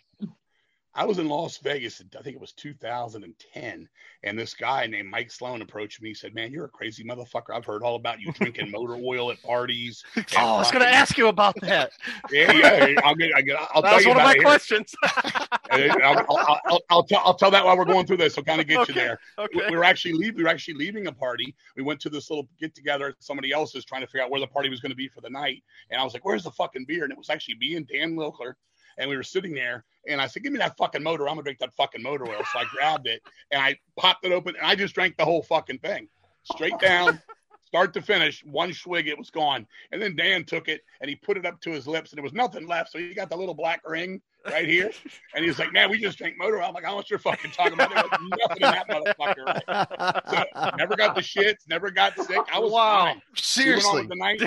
I was in Las Vegas, I think it was 2010, and this guy named Mike Sloan approached me. He said, "Man, you're a crazy motherfucker. I've heard all about you drinking motor oil at parties." <laughs> and Oh, I was going to ask you about that. Yeah, yeah. I'll get. I'll, get, I'll that tell was you one of about my questions. <laughs> I'll, I'll, I'll, I'll, tell, I'll tell that while we're going through this. I'll kind of get Okay. you there. We, okay. we were actually leave, we were actually leaving a party. We went to this little get together at somebody else's, trying to figure out where the party was going to be for the night. And I was like, "Where's the fucking beer?" And it was actually me and Dan Wilkler. And we were sitting there, and I said, "Give me that fucking motor. I'm gonna drink that fucking motor oil." So I grabbed it and I popped it open, and I just drank the whole fucking thing, straight down, start to finish. One swig, it was gone. And then Dan took it and he put it up to his lips, and there was nothing left. So he got the little black ring right here, and he was like, "Man, we just drank motor oil." I'm like, "How much you're fucking talking about?" There was nothing in that motherfucker. Right? So never got the shits, never got sick. I was Wow. fine. We Seriously, with the night.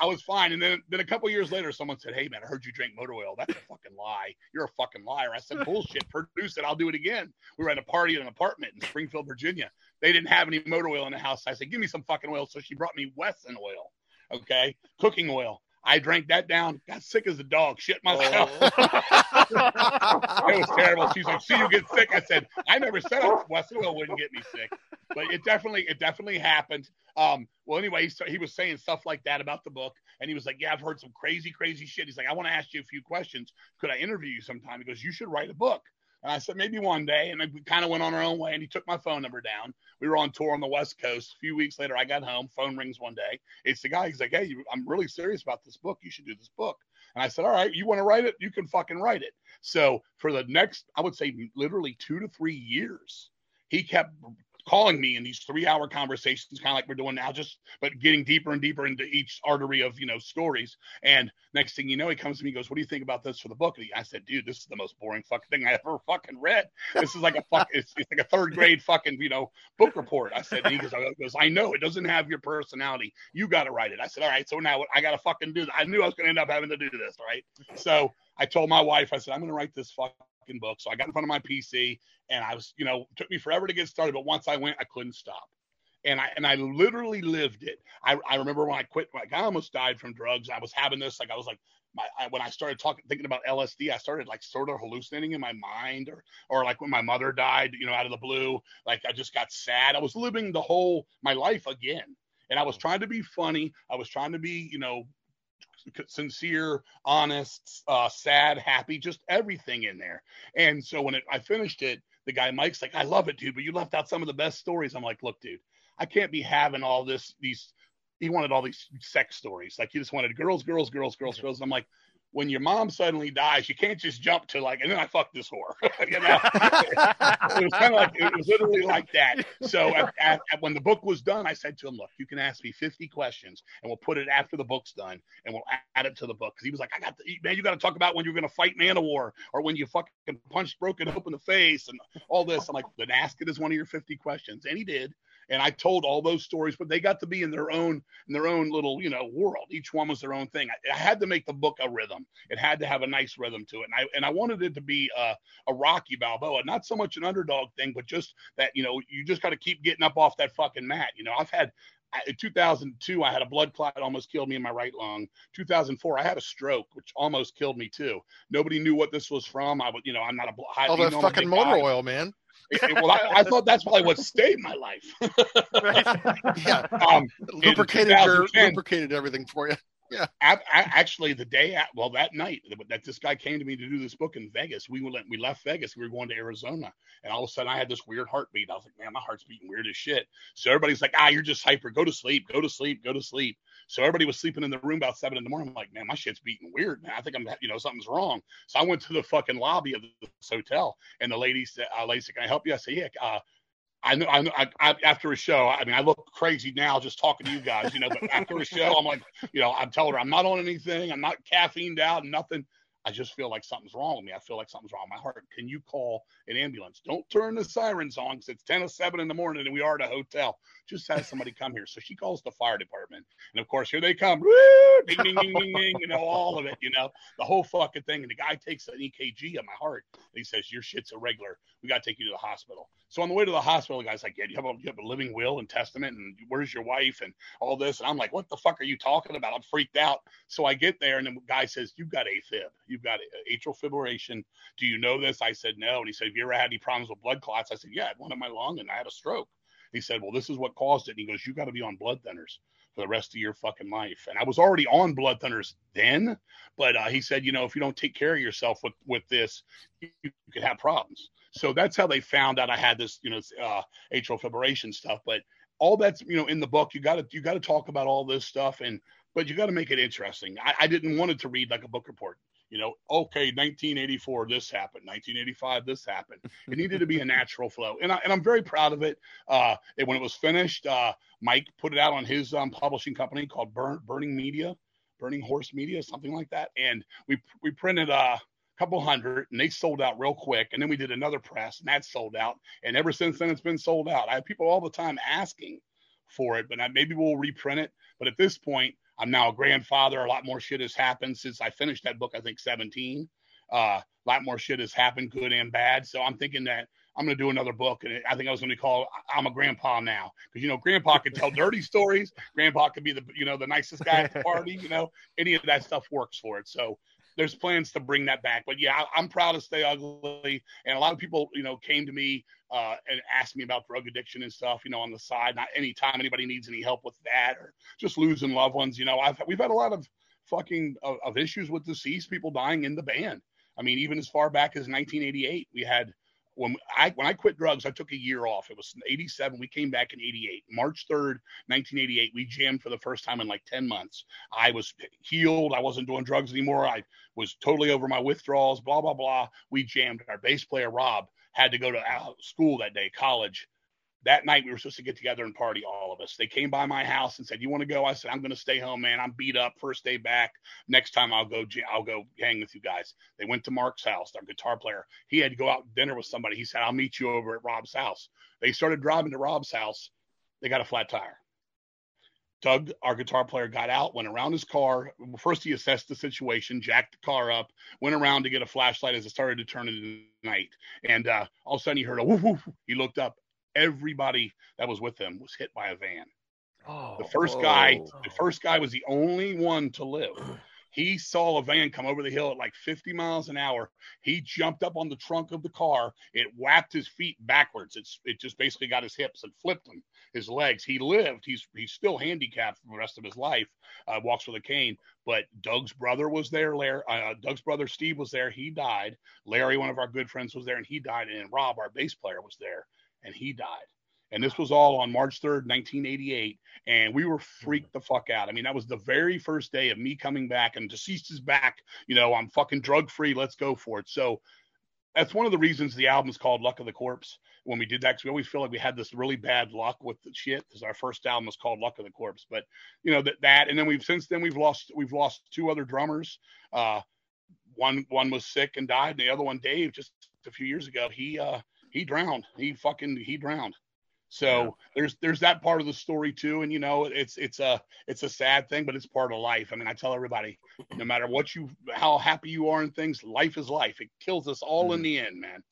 I was fine. And then, then a couple years later, someone said, Hey, man, I heard you drink motor oil. That's a fucking lie. You're a fucking liar. I said, Bullshit. Produce it. I'll do it again. We were at a party in an apartment in Springfield, Virginia. They didn't have any motor oil in the house. I said, Give me some fucking oil. So she brought me Wesson oil. Okay. Cooking oil. I drank that down, got sick as a dog, shit myself. <laughs> it was terrible. She's like, "See, you get sick." I said, "I never said Wesson oil wouldn't get me sick, but it definitely, it definitely happened." Um, well, anyway, so he was saying stuff like that about the book, and he was like, "Yeah, I've heard some crazy, crazy shit." He's like, "I want to ask you a few questions. Could I interview you sometime?" He goes, "You should write a book." And I said, "Maybe one day." And we kind of went on our own way. And he took my phone number down. We were on tour on the West Coast. A few weeks later, I got home. Phone rings one day. It's the guy. He's like, "Hey, I'm really serious about this book. You should do this book." And I said, "All right, you want to write it? You can fucking write it." So for the next, I would say, literally two to three years, he kept calling me in these three-hour conversations, kind of like we're doing now, just but getting deeper and deeper into each artery of you know stories. And next thing you know, he comes to me, goes, "What do you think about this for the book?" And I said, "Dude, this is the most boring fucking thing I ever fucking read. This is like a fuck, it's, it's like a third grade fucking you know book report." I said, and he goes, he goes, "I know it doesn't have your personality. You got to write it." I said, "All right, so now? I got to fucking do. This. I knew I was going to end up having to do this, right?" So I told my wife, I said, "I'm going to write this fucking book." So I got in front of my PC, and I was, you know, it took me forever to get started, but once I went, I couldn't stop and I and I literally lived it. I, I remember when I quit, like I almost died from drugs. I was having this, like I was like, my I, when I started talking, thinking about LSD, I started like sort of hallucinating in my mind, or or like when my mother died, you know, out of the blue, like I just got sad. I was living the whole my life again, and I was mm. trying to be funny. I was trying to be, you know, sincere, honest, uh, sad, happy, just everything in there. And so when it, I finished it, the guy Mike's like, "I love it, dude, but you left out some of the best stories." I'm like, "Look, dude." I can't be having all this these he wanted all these sex stories. Like he just wanted girls, girls, girls, girls, girls. And I'm like, when your mom suddenly dies, you can't just jump to like, and then I fucked this whore. <laughs> you know, <laughs> it was kind of like it was literally like that. So at, at, at, when the book was done, I said to him, "Look, you can ask me 50 questions, and we'll put it after the book's done, and we'll add it to the book." Because he was like, "I got the, man, you got to talk about when you're going to fight Manowar, or when you fucking punched Broken Hope in the face, and all this." I'm like, "Then ask it as one of your 50 questions," and he did and I told all those stories, but they got to be in their own in their own little you know world. Each one was their own thing. I, I had to make the book a rhythm. It had to have a nice rhythm to it, and I and I wanted it to be a, a Rocky Balboa, not so much an underdog thing, but just that you know you just got to keep getting up off that fucking mat. You know, I've had in 2002 i had a blood clot almost killed me in my right lung 2004 i had a stroke which almost killed me too nobody knew what this was from i was you know i'm not a high, all that fucking motor guy. oil man well, I, I, thought that's probably what saved my life. <laughs> yeah, um, lubricated your lubricated everything for you. <laughs> Yeah. I, I, actually, the day, at, well, that night that this guy came to me to do this book in Vegas, we went, we left Vegas. We were going to Arizona, and all of a sudden, I had this weird heartbeat. I was like, man, my heart's beating weird as shit. So everybody's like, ah, you're just hyper. Go to sleep. Go to sleep. Go to sleep. So everybody was sleeping in the room about seven in the morning. I'm like, man, my shit's beating weird, man. I think I'm, you know, something's wrong. So I went to the fucking lobby of this hotel, and the lady said, uh, "Lady can I help you?" I said, "Yeah." Uh, I know, I know, I, after a show, I mean, I look crazy now just talking to you guys, you know, but after a show, I'm like, you know, I'm telling her I'm not on anything. I'm not caffeined out, nothing. I just feel like something's wrong with me. I feel like something's wrong with my heart. Can you call an ambulance? Don't turn the sirens on because it's 10 or 7 in the morning and we are at a hotel. Just have somebody come here. So she calls the fire department. And of course, here they come. Woo! Ding, ding, ding, ding, ding. You know, all of it, you know, the whole fucking thing. And the guy takes an EKG of my heart. And he says, Your shit's irregular. We got to take you to the hospital. So on the way to the hospital, the guy's like, Yeah, you have, a, you have a living will and testament. And where's your wife? And all this. And I'm like, What the fuck are you talking about? I'm freaked out. So I get there and the guy says, You've got AFib. You've got atrial fibrillation. Do you know this? I said, No. And he said, Have you ever had any problems with blood clots? I said, Yeah, I had one in my lung and I had a stroke. He said, Well, this is what caused it. And he goes, You got to be on blood thinners for the rest of your fucking life. And I was already on blood thinners then, but uh, he said, You know, if you don't take care of yourself with, with this, you, you could have problems. So that's how they found out I had this, you know, uh, atrial fibrillation stuff. But all that's, you know, in the book, you got to, you got to talk about all this stuff and, but you got to make it interesting. I, I didn't want it to read like a book report you know, okay, 1984, this happened. 1985, this happened. It needed to be a natural flow, and, I, and I'm very proud of it. Uh, and when it was finished, uh, Mike put it out on his um, publishing company called Burn, Burning Media, Burning Horse Media, something like that. And we we printed a couple hundred, and they sold out real quick. And then we did another press, and that sold out. And ever since then, it's been sold out. I have people all the time asking for it, but I, maybe we'll reprint it. But at this point, I'm now a grandfather. A lot more shit has happened since I finished that book. I think 17. Uh, a lot more shit has happened, good and bad. So I'm thinking that I'm going to do another book, and I think I was going to call "I'm a Grandpa Now" because you know Grandpa can tell dirty <laughs> stories. Grandpa can be the you know the nicest guy at the <laughs> party. You know any of that stuff works for it. So there's plans to bring that back. But yeah, I, am proud to stay ugly. And a lot of people, you know, came to me uh, and asked me about drug addiction and stuff, you know, on the side. Not anytime anybody needs any help with that or just losing loved ones. You know, I've we've had a lot of fucking of, of issues with deceased people dying in the band. I mean, even as far back as 1988, we had when I when I quit drugs, I took a year off. It was 87. We came back in 88. March 3rd, 1988, we jammed for the first time in like 10 months. I was healed. I wasn't doing drugs anymore. I was totally over my withdrawals, blah, blah, blah. We jammed. Our bass player, Rob, had to go to uh, school that day, college that night we were supposed to get together and party all of us. They came by my house and said you want to go? I said i'm going to stay home man. I'm beat up. First day back. Next time i'll go i'll go hang with you guys. They went to mark's house our guitar player. He had to go out to dinner with somebody. He said i'll meet you over at rob's house. They started driving to rob's house. They got a flat tire. Doug, our guitar player, got out, went around his car. First, he assessed the situation, jacked the car up, went around to get a flashlight as it started to turn into night. And uh, all of a sudden, he heard a woof, woof. He looked up everybody that was with him was hit by a van. Oh, the first whoa. guy, the first guy was the only one to live. <clears throat> He saw a van come over the hill at like 50 miles an hour. He jumped up on the trunk of the car. It whapped his feet backwards. It's it just basically got his hips and flipped him, his legs. He lived. He's he's still handicapped for the rest of his life. Uh, walks with a cane. But Doug's brother was there. Larry, uh, Doug's brother Steve was there. He died. Larry, one of our good friends, was there, and he died. And Rob, our bass player, was there and he died. And this was all on March 3rd, 1988. And we were freaked the fuck out. I mean, that was the very first day of me coming back and deceased is back. You know, I'm fucking drug free. Let's go for it. So that's one of the reasons the album's called Luck of the Corpse. When we did that, because we always feel like we had this really bad luck with the shit. Because our first album was called Luck of the Corpse, but you know that that, and then we've since then we've lost we've lost two other drummers. Uh, one one was sick and died, and the other one, Dave, just a few years ago, he uh he drowned. He fucking he drowned. So yeah. there's there's that part of the story too, and you know it's it's a it's a sad thing, but it's part of life. I mean, I tell everybody, no matter what you how happy you are in things, life is life. It kills us all mm. in the end, man.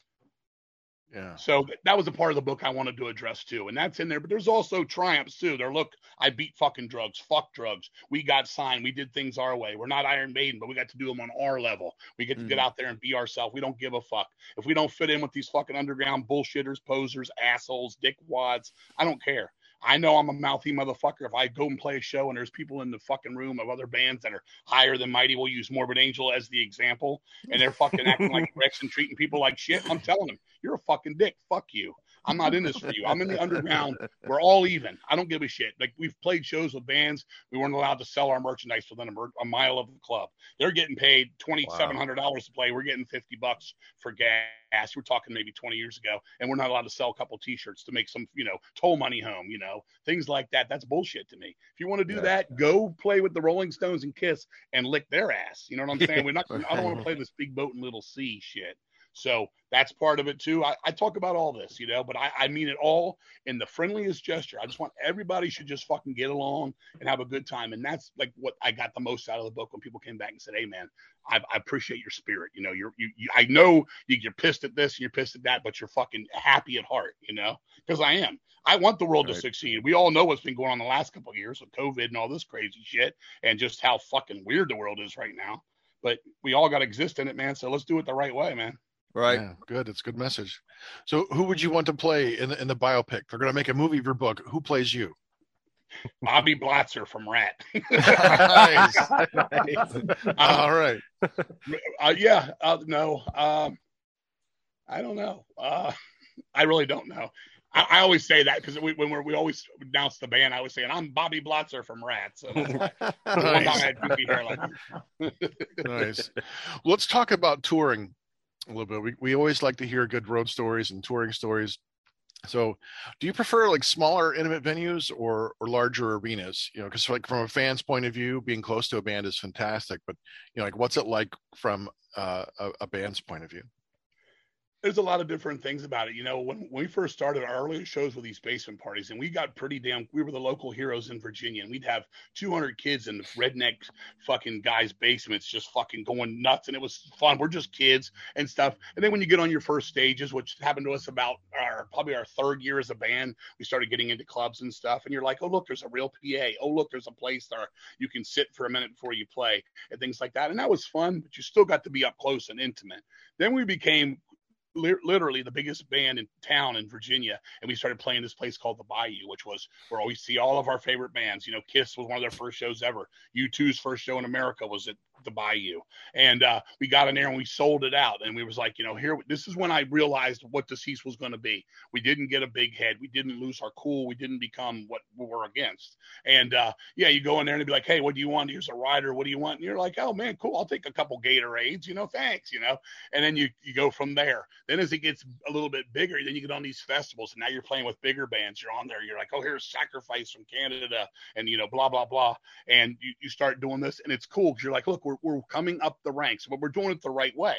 Yeah. So that was a part of the book I wanted to address too, and that's in there. But there's also triumphs too. There, look, I beat fucking drugs. Fuck drugs. We got signed. We did things our way. We're not Iron Maiden, but we got to do them on our level. We get to mm. get out there and be ourselves. We don't give a fuck if we don't fit in with these fucking underground bullshitters, posers, assholes, dickwads. I don't care. I know I'm a mouthy motherfucker. If I go and play a show and there's people in the fucking room of other bands that are higher than Mighty, we'll use Morbid Angel as the example, and they're fucking acting like <laughs> bricks and treating people like shit. I'm telling them, you're a fucking dick. Fuck you. I'm not in this for you. I'm in the underground. We're all even. I don't give a shit. Like we've played shows with bands. We weren't allowed to sell our merchandise within a, a mile of the club. They're getting paid twenty seven hundred dollars to play. We're getting fifty bucks for gas. We're talking maybe twenty years ago, and we're not allowed to sell a couple T-shirts to make some, you know, toll money home. You know, things like that. That's bullshit to me. If you want to do yeah. that, go play with the Rolling Stones and Kiss and lick their ass. You know what I'm saying? We're not. I don't want to <laughs> play this big boat and little sea shit. So that's part of it too. I, I talk about all this, you know, but I, I mean it all in the friendliest gesture. I just want everybody should just fucking get along and have a good time. And that's like what I got the most out of the book when people came back and said, Hey man, I, I appreciate your spirit. You know, you're, you, you I know you, are pissed at this and you're pissed at that, but you're fucking happy at heart, you know, because I am. I want the world right. to succeed. We all know what's been going on the last couple of years with COVID and all this crazy shit and just how fucking weird the world is right now. But we all got to exist in it, man. So let's do it the right way, man. Right. Yeah, good. It's a good message. So, who would you want to play in the, in the biopic? They're going to make a movie of your book. Who plays you? Bobby Blotzer from Ratt. <laughs> <laughs> nice. nice. All right. Uh, yeah. Uh, no. Um, I don't know. Uh, I really don't know. I, I always say that because we, when we're, we always announce the band, I always say, "I'm Bobby Blotzer from Ratt. So <laughs> nice. nice. Let's talk about touring a little bit. We we always like to hear good road stories and touring stories. So, do you prefer like smaller, intimate venues or or larger arenas? You know, because like from a fan's point of view, being close to a band is fantastic. But you know, like what's it like from uh, a, a band's point of view? There's a lot of different things about it. You know, when, when we first started our early shows with these basement parties, and we got pretty damn, we were the local heroes in Virginia, and we'd have 200 kids in the redneck fucking guys' basements just fucking going nuts, and it was fun. We're just kids and stuff. And then when you get on your first stages, which happened to us about our probably our third year as a band, we started getting into clubs and stuff, and you're like, oh look, there's a real PA. Oh look, there's a place there you can sit for a minute before you play, and things like that. And that was fun, but you still got to be up close and intimate. Then we became li- literally the biggest band in town in Virginia, and we started playing this place called the Bayou, which was where we see all of our favorite bands. You know, Kiss was one of their first shows ever. U2's first show in America was at the Bayou, and uh, we got in there and we sold it out. And we was like, you know, here this is when I realized what Deceased was going to be. We didn't get a big head. We didn't lose our cool. We didn't become what we were against. And uh, yeah, you go in there and be like, hey, what do you want? Here's a rider. What do you want? And you're like, oh man, cool. I'll take a couple Gatorades. You know, thanks. You know, and then you you go from there. Then as it gets a little bit bigger, then you get on these festivals, and now you're playing with bigger bands. You're on there. You're like, oh, here's Sacrifice from Canada, and you know, blah blah blah. And you, you start doing this, and it's cool because you're like, look, we're we're coming up the ranks, but we're doing it the right way.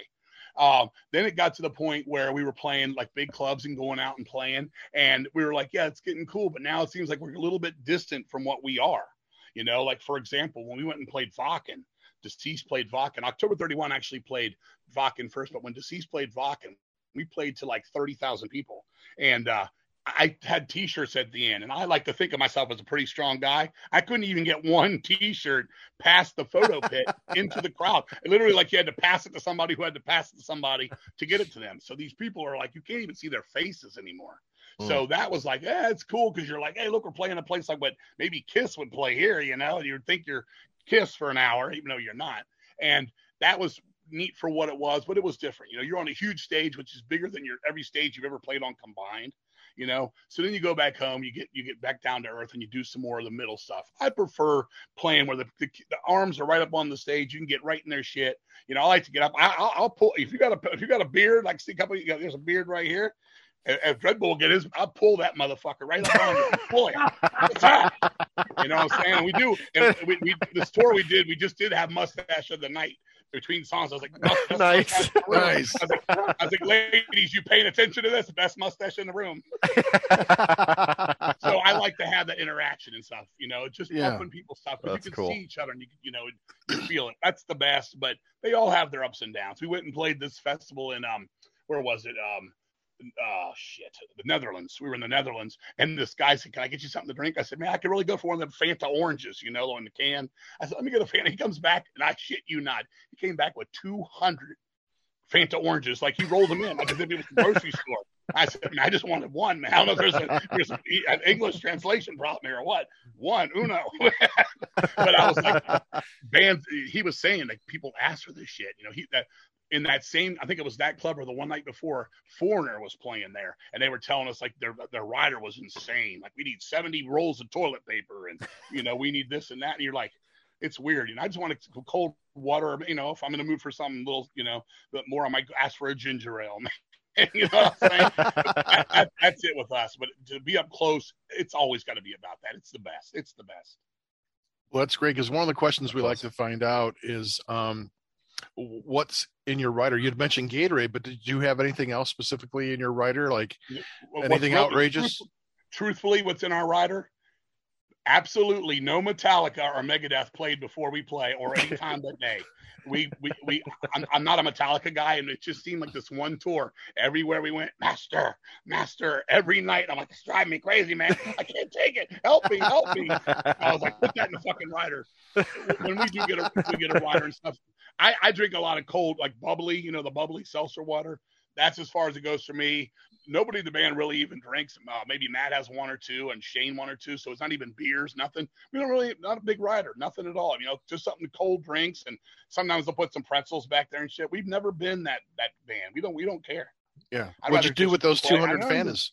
Um, then it got to the point where we were playing like big clubs and going out and playing, and we were like, yeah, it's getting cool, but now it seems like we're a little bit distant from what we are. You know, like for example, when we went and played Wacken, Deceased played Wacken. October 31 actually played Wacken first, but when Deceased played Wacken, we played to like 30,000 people. And uh, I had T-shirts at the end, and I like to think of myself as a pretty strong guy. I couldn't even get one T-shirt past the photo pit <laughs> into the crowd. And literally, like you had to pass it to somebody who had to pass it to somebody to get it to them. So these people are like, you can't even see their faces anymore. Mm. So that was like, yeah, it's cool because you're like, hey, look, we're playing a place like what maybe Kiss would play here, you know, and you'd think you're Kiss for an hour, even though you're not. And that was neat for what it was, but it was different. You know, you're on a huge stage, which is bigger than your every stage you've ever played on combined you know. So then you go back home, you get you get back down to earth, and you do some more of the middle stuff. I prefer playing where the, the, the arms are right up on the stage. You can get right in their shit. You know, I like to get up. I, I'll, I'll pull if you got a if you got a beard, like see a couple. You got, there's a beard right here. If Dreadbull get his, I'll pull that motherfucker right up on you. Pull it. You know what I'm saying? We do. And we, we, this tour we did, we just did have mustache of the night between songs. I was like, <laughs> nice, nice. I was, like, I was like, ladies, you paying attention to this? Best mustache in the room. <laughs> so I like to have that interaction and stuff. You know, just Yeah. helping people stuff because That's you can cool. see each other and you you know you feel it. That's the best. But they all have their ups and downs. We went and played this festival in um where was it um. Oh shit! The Netherlands. We were in the Netherlands, and this guy said, "Can I get you something to drink?" I said, "Man, I could really go for one of them Fanta oranges, you know, in the can." I said, "Let me get a Fanta." He comes back, and I shit you not, he came back with two hundred Fanta oranges, like he rolled them in, like as if it was a grocery store. I said, man, I just wanted one, man. I don't know if there's, a, there's an English translation problem here or what. One, uno. <laughs> but I was like, bands. He was saying like people ask for this shit. You know, he that in that same, I think it was that club or the one night before, Foreigner was playing there, and they were telling us like their their rider was insane. Like we need seventy rolls of toilet paper, and you know we need this and that. And you're like, it's weird. Know, I just want to cold water. You know, if I'm in the mood for something little, you know, but more, I might ask for a ginger ale. <laughs> you know what I'm saying? that, that, that's it with us. But to be up close, it's always got to be about that. It's the best. It's the best. Well, that's great because one of the questions we like to find out is um, what's in your writer. You'd mentioned Gatorade, but did you have anything else specifically in your writer? Like anything real- outrageous? truth- truthfully, what's in our rider? Absolutely no Metallica or Megadeth played before we play or any <laughs> time that day. We we we. I'm, I'm not a Metallica guy, and it just seemed like this one tour. Everywhere we went, Master, Master, every night. I'm like, it's driving me crazy, man. I can't take it. Help me, help me. I was like, put that in the fucking rider. When we do get a we get a rider and stuff, I, I drink a lot of cold, like bubbly, you know, the bubbly seltzer water. That's as far as it goes for me. Nobody in the band really even drinks. Uh, maybe Matt has one or two, and Shane one or two. So it's not even beers, nothing. We don't really, not a big rider, nothing at all. You know, just something cold drinks, and sometimes they'll put some pretzels back there and shit. We've never been that that band. We don't we don't care. Yeah. I'd What'd you do with those 200 don't Fantas?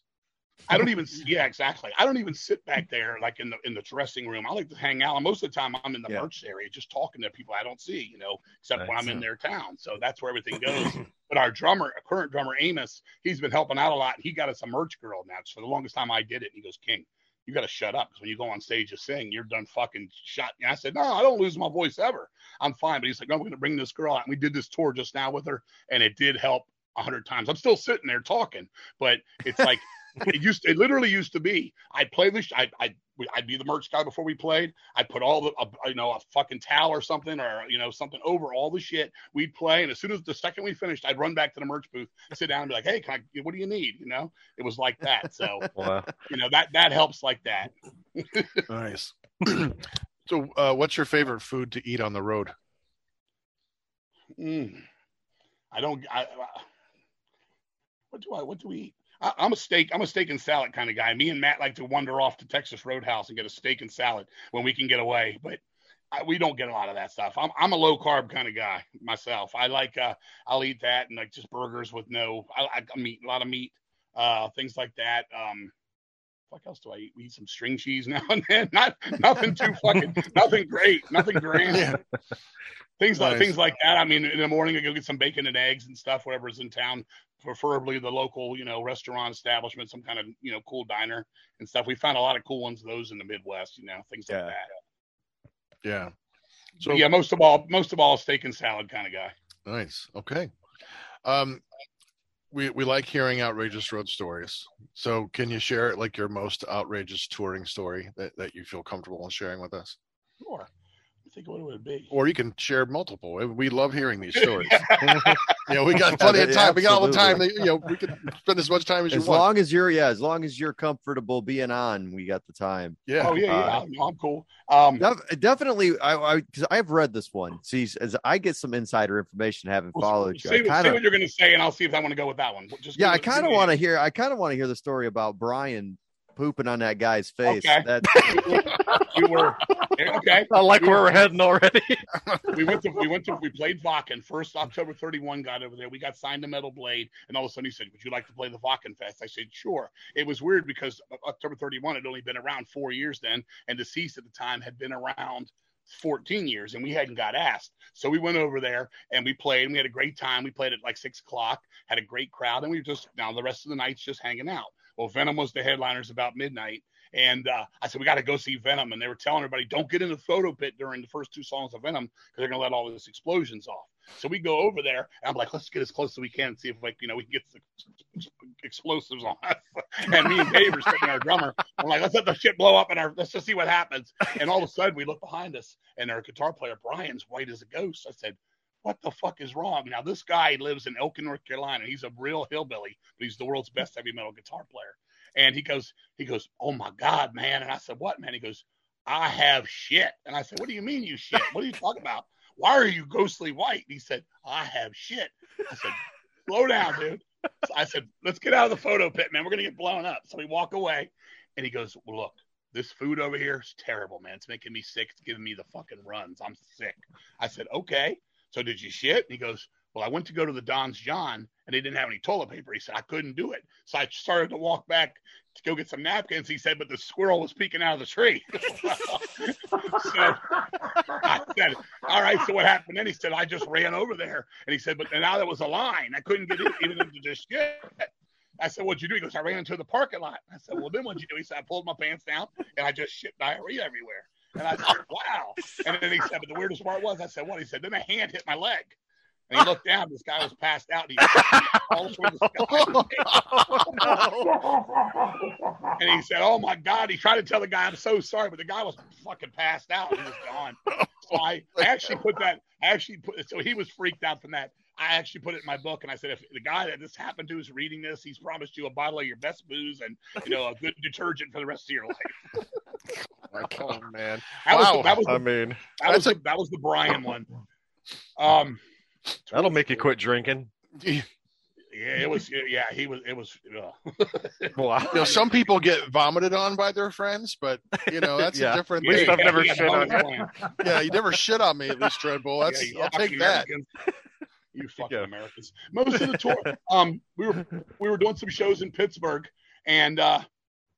I don't even yeah exactly. I don't even sit back there like in the in the dressing room. I like to hang out. And most of the time I'm in the Yeah. merch area just talking to people I don't see, you know, except when I'm in their town. So that's where everything goes. <laughs> but our drummer, a current drummer Amos, he's been helping out a lot. He got us a merch girl now. So for the longest time I did it. And he goes, King, you got to shut up because when you go on stage to sing, you're done fucking shot. And I said, No, I don't lose my voice ever. I'm fine. But he's like, No, we're gonna bring this girl out. And we did this tour just now with her, and it did help a hundred times. I'm still sitting there talking, but it's like <laughs> <laughs> it used it literally used to be I'd play the sh- I'd, I'd I'd be the merch guy before we played. I'd put all the a, you know a fucking towel or something or you know something over all the shit. We'd play, and as soon as the second we finished, I'd run back to the merch booth, sit down, and be like, "Hey, can I? What do you need?" You know, it was like that. So <laughs> Wow. you know that that helps like that. <laughs> Nice. <clears throat> so, uh, what's your favorite food to eat on the road? Mm. I don't. I, I, what do I? What do we eat? I, I'm a steak. I'm a steak and salad kind of guy. Me and Matt like to wander off to Texas Roadhouse and get a steak and salad when we can get away, but I, we don't get a lot of that stuff. I'm I'm a low carb kind of guy myself. I like. Uh, I'll eat that and like just burgers with no. I like meat, a lot of meat, uh, things like that. Um, what else do I eat? We eat some string cheese <laughs> now and then. Not nothing too fucking <laughs> nothing great, nothing grand. Yeah. Things like things like that. I mean, in the morning I go get some bacon and eggs and stuff, whatever's in town. Preferably the local, you know, restaurant establishment, some kind of you know cool diner and stuff. We found a lot of cool ones of those in the Midwest, you know, things Yeah. like that. Yeah. So So, yeah, most of all, most of all, steak and salad kind of guy. nice. Okay. Um, we, we like hearing outrageous road stories. So, can you share like your most outrageous touring story that, that you feel comfortable in sharing with us? Sure. I think what it would be. Or you can share multiple. We love hearing these <laughs> stories. <laughs> <laughs> you know, we got plenty of Yeah, time. We got all the time. That, you know, we can spend as much time as you want. As long as you're, yeah, as long as you're comfortable being on, we got the time. yeah. Oh yeah, yeah. Uh, I'm cool. Um, definitely, I, I, because I've read this one. See, as I get some insider information, having followed you, I kind say of, what you're going to say, and I'll see if I want to go with that one. Just yeah, I kind of want to hear. I kind of want to hear the story about Brian pooping on that guy's face. Okay. That's <laughs> we were eh, okay. I like We where were- we're heading already. <laughs> we went to we went to we played Wacken first October 31 got over there we got signed to Metal Blade and all of a sudden he said would you like to play the Wacken Fest I said sure it was weird because October 31 had only been around four years then and deceased at the time had been around 14 years and we hadn't got asked so we went over there and we played and we had a great time we played at like six o'clock had a great crowd and we were just now the rest of the night's just hanging out well Venom was the headliners about midnight and uh, I said, we got to go see Venom. And they were telling everybody, don't get in the photo pit during the first two songs of Venom because they're going to let all these explosions off. So we go over there, and I'm like, let's get as close as we can and see if, like, you know, we can get some explosives on us. <laughs> and me and Dave are sitting our drummer. I'm like, let's let the shit blow up and our, let's just see what happens. And all of a sudden, we look behind us, and our guitar player, Brian's white as a ghost. I said, what the fuck is wrong? Now, this guy lives in Elkin, North Carolina. He's a real hillbilly, but he's the world's best heavy metal guitar player. And he goes, he goes, oh my God, man. And I said, what, man? He goes, I have shit. And I said, what do you mean you shit? What are you talking about? Why are you ghostly white? And he said, I have shit. I said, slow down, dude. So I said, let's get out of the photo pit, man. We're going to get blown up. So we walk away and he goes, well, look, this food over here is terrible, man. It's making me sick. It's giving me the fucking runs. I'm sick. I said, okay. So did you shit? And he goes, well, I went to go to the Don's John and they didn't have any toilet paper. He said, I couldn't do it. So I started to walk back to go get some napkins. He said, but the squirrel was peeking out of the tree. <laughs> so I said, all right, so what happened then? He said, I just ran over there. And he said, but now there was a line. I couldn't get in, even into the shit. I said, what'd you do? He goes, I ran into the parking lot. I said, well, then what'd you do? He said, I pulled my pants down and I just shit diarrhea everywhere. And I said, wow. And then he said, but the weirdest part was, I said, what? He said, then a hand hit my leg. And he looked down. This guy was passed out. And he <laughs> all the sky. <laughs> And he said, "Oh my God!" He tried to tell the guy, "I'm so sorry," but the guy was fucking passed out. He was gone. So I, I actually put that. I actually put. So he was freaked out from that. I actually put it in my book, and I said, if the guy that this happened to is reading this, he's promised you a bottle of your best booze and you know a good detergent for the rest of your life. <laughs> Oh man. That was Wow. the, that was I mean, that was the, that was the Brian one. Um, that'll make you quit drinking. yeah, it was. Yeah, he was. It was. Uh, <laughs> Wow. You know, some people get vomited on by their friends, but you know that's <laughs> Yeah. a different At least thing. I've never shit on you. Yeah, you never shit on me at least, Dreadbull. That's Yeah, I'll take that. Americans. You fucking. Americans. Most of the tour, um, we were we were doing some shows in Pittsburgh, and uh,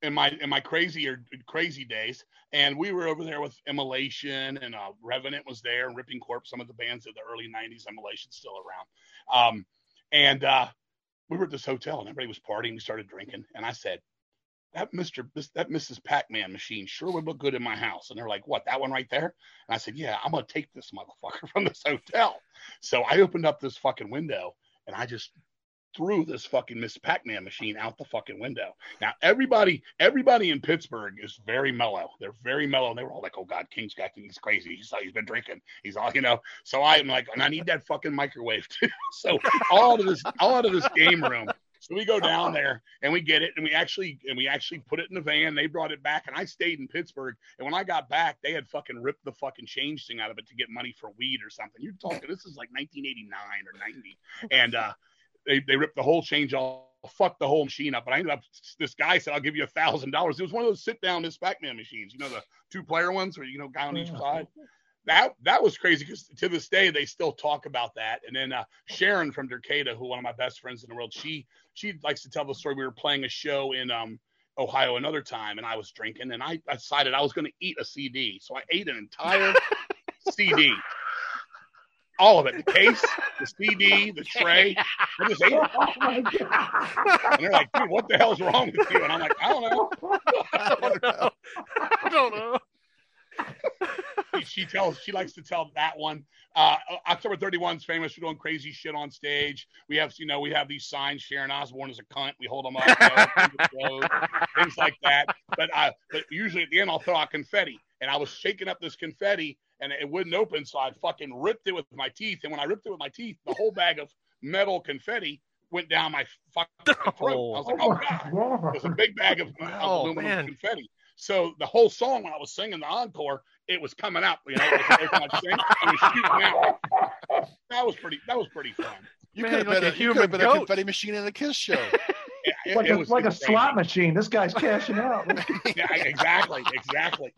in my in my crazy or crazy days, and we were over there with Immolation and uh, Revenant was there, and Ripping Corpse, some of the bands of the early '90s. Immolation's still around, um, and uh, we were at this hotel, and everybody was partying. We started drinking, and I said. That Mr. That Mrs. Pac-Man machine sure would look good in my house. And they're like, "What? That one right there?" And I said, "Yeah, I'm gonna take this motherfucker <laughs> from this hotel." So I opened up this fucking window and I just threw this fucking Miss Pac-Man machine out the fucking window. Now everybody, everybody in Pittsburgh is very mellow. They're very mellow. And they were all like, "Oh God, King's got he's crazy. He's he's been drinking. He's all you know." So I'm like, and I need that fucking microwave <laughs> too. so all out of this, all out of this game room. So we go down there and we get it, and we actually and we actually put it in the van. They brought it back, and I stayed in Pittsburgh. And when I got back, they had fucking ripped the fucking change thing out of it to get money for weed or something. You're talking this is like 1989 or 90, and uh, they they ripped the whole change off. Fucked the whole machine up, but I ended up. This guy said, "I'll give you a thousand dollars." It was one of those sit-down Miss Pac-Man machines, you know, the two-player ones where you know, guy on each side that that was crazy because to this day they still talk about that. And then uh, Sharon from Derketa, who one of my best friends in the world, she she likes to tell the story. We were playing a show in um, Ohio another time, and I was drinking, and I, I decided I was going to eat a CD, so I ate an entire <laughs> CD, all of it, the case, the CD, the tray. <laughs> I just ate it. And they're like, "Dude, what the hell's wrong with you?" And I'm like, "I don't know." <laughs> I don't know. I don't know. She, she tells she likes to tell that one. Uh, October 31 is famous for doing crazy shit on stage. We have you know we have these signs. Sharon Osbourne is a cunt. We hold them up, you know, <laughs> things like that. But uh, but usually at the end I'll throw out confetti, and I was shaking up this confetti and it wouldn't open, so I fucking ripped it with my teeth. And when I ripped it with my teeth, the whole bag of metal confetti went down my fucking <laughs> throat. I was like, oh god, it was a big bag of, of Oh, aluminum man. confetti. So the whole song when I was singing the encore, it was coming out. You know, it was, every time I sing, it was shooting out. That was pretty. That was pretty fun. You could have like been, a a, you could have been a confetti machine in a kiss show. <laughs> Yeah, it, like it a, was like a crazy. slot machine. This guy's cashing out. <laughs> Yeah, exactly, exactly.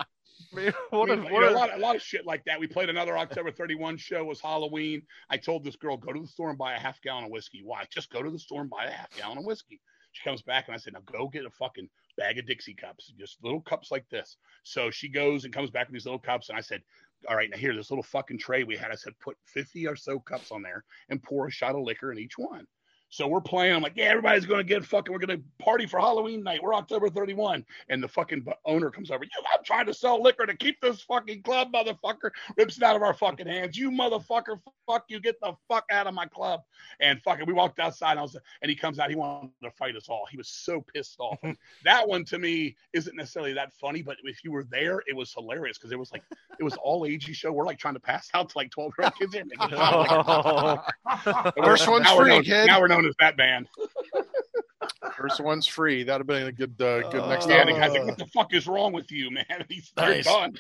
Man, what We- a, what know, a, a lot, a lot of shit like that. We played another October 31 show. It was Halloween. I told this girl, go to the store and buy a half gallon of whiskey. Why? Just go to the store and buy a half gallon of whiskey. She comes back and I said, now go get a fucking bag of Dixie cups, just little cups like this. So she goes and comes back with these little cups. And I said, all right, now here, this little fucking tray we had. I said, put 50 or so cups on there and pour a shot of liquor in each one. So we're playing. I'm like, yeah, everybody's going to get fucking, we're going to party for Halloween night. We're October 31. And the fucking owner comes over. You, I'm trying to sell liquor to keep this fucking club, motherfucker. Rips it out of our fucking hands. You motherfucker, fuck you. Get the fuck out of my club. And fucking, we walked outside. And, I was, and he comes out. He wanted to fight us all. He was so pissed off. <laughs> That one to me isn't necessarily that funny, but if you were there, it was hilarious because it was like, it was all agey show. We're like trying to pass out to like 12 year old kids. here. <laughs> <laughs> First one's now we're free, kid. Now we're known as that band. <laughs> First one's free. That'd have been a good, uh, good next Yeah, time. the guy's like, what the fuck is wrong with you, man? <laughs> He's Nice. done.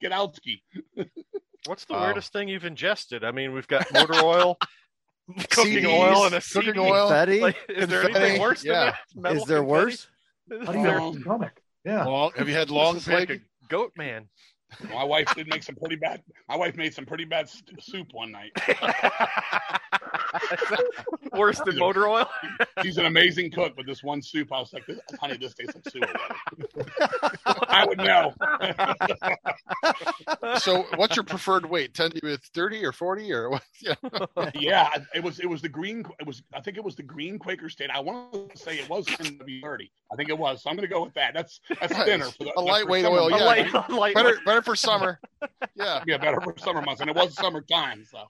Get out, ski. <laughs> what's the Wow. weirdest thing you've ingested? I mean, we've got motor oil, cooking CDs, oil, and a cooking CD. oil. Confetti? Like, is there anything worse than yeah. that? Metal Is there confetti? worse? How do you have Um, stomach? Yeah. Long, have you had long This like a goat man. My wife did make some pretty bad. My wife made some pretty bad st- soup one night. <laughs> Worse than motor oil? She's an amazing cook, but this one soup, I was like, this, "Honey, this tastes like soup." <laughs> I would know. so, what's your preferred weight? Ten with thirty or forty or what? <laughs> Yeah. yeah, it was. It was the green. It was. I think it was the green Quaker State. I want to say it was thirty. I think it was. So I'm going to go with that. That's that's Nice. thinner for the A lightweight summer oil, months. yeah. light, light, Better, better for summer. Yeah. Yeah, better for summer months, and it was summertime. So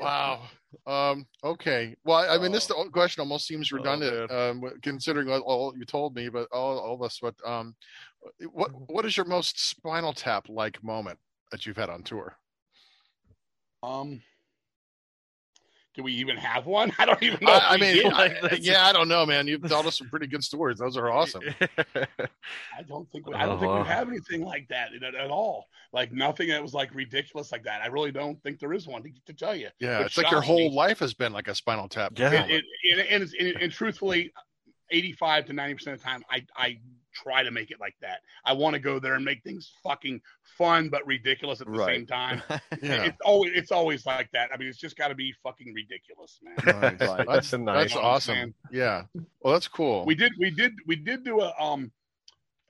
Wow. Um, okay. Well, I mean, this Oh. question almost seems Oh, redundant, um, considering all, all you told me, but all, all this. But um, what what is your most Spinal Tap like moment that you've had on tour? Um, do we even have one? <laughs> I don't even know. if I, I mean. I- <laughs> yeah, I don't know, man. You've told us some pretty good stories. Those are awesome. <laughs> I don't think we, I don't think Uh-huh. we have anything like that at, at all. Like nothing that was like ridiculous like that. I really don't think there is one to, to tell you. Yeah, it's like your whole me. life has been like a Spinal Tap. Yeah. moment. And, and, and, and, and, and truthfully, eighty-five to ninety percent of the time, I I try to make it like that. I want to go there and make things fucking fun but ridiculous at the Right. same time. <laughs> yeah. It's always it's always like that. I mean, it's just got to be fucking ridiculous, man. Nice. Right. That's, That's nice. that's awesome. Man. Yeah. Well, that's cool. We did we did we did do a um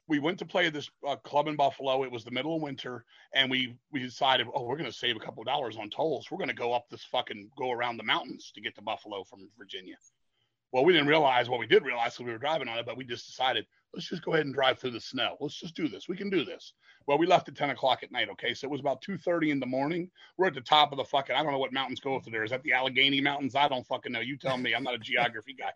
we went to play this uh, club in Buffalo. It was the middle of winter, and we we decided, oh, we're going to save a couple of dollars on tolls. We're going to go up this fucking go around the mountains to get to Buffalo from Virginia. Well, we didn't realize what we did realize because we were driving on it, but we just decided let's just go ahead and drive through the snow. Let's just do this. We can do this. Well, we left at ten o'clock at night. Okay, so it was about two thirty in the morning. We're at the top of the fucking. I don't know what mountains go through there. Is that the Allegheny Mountains? I don't fucking know. You tell me. I'm not a geography guy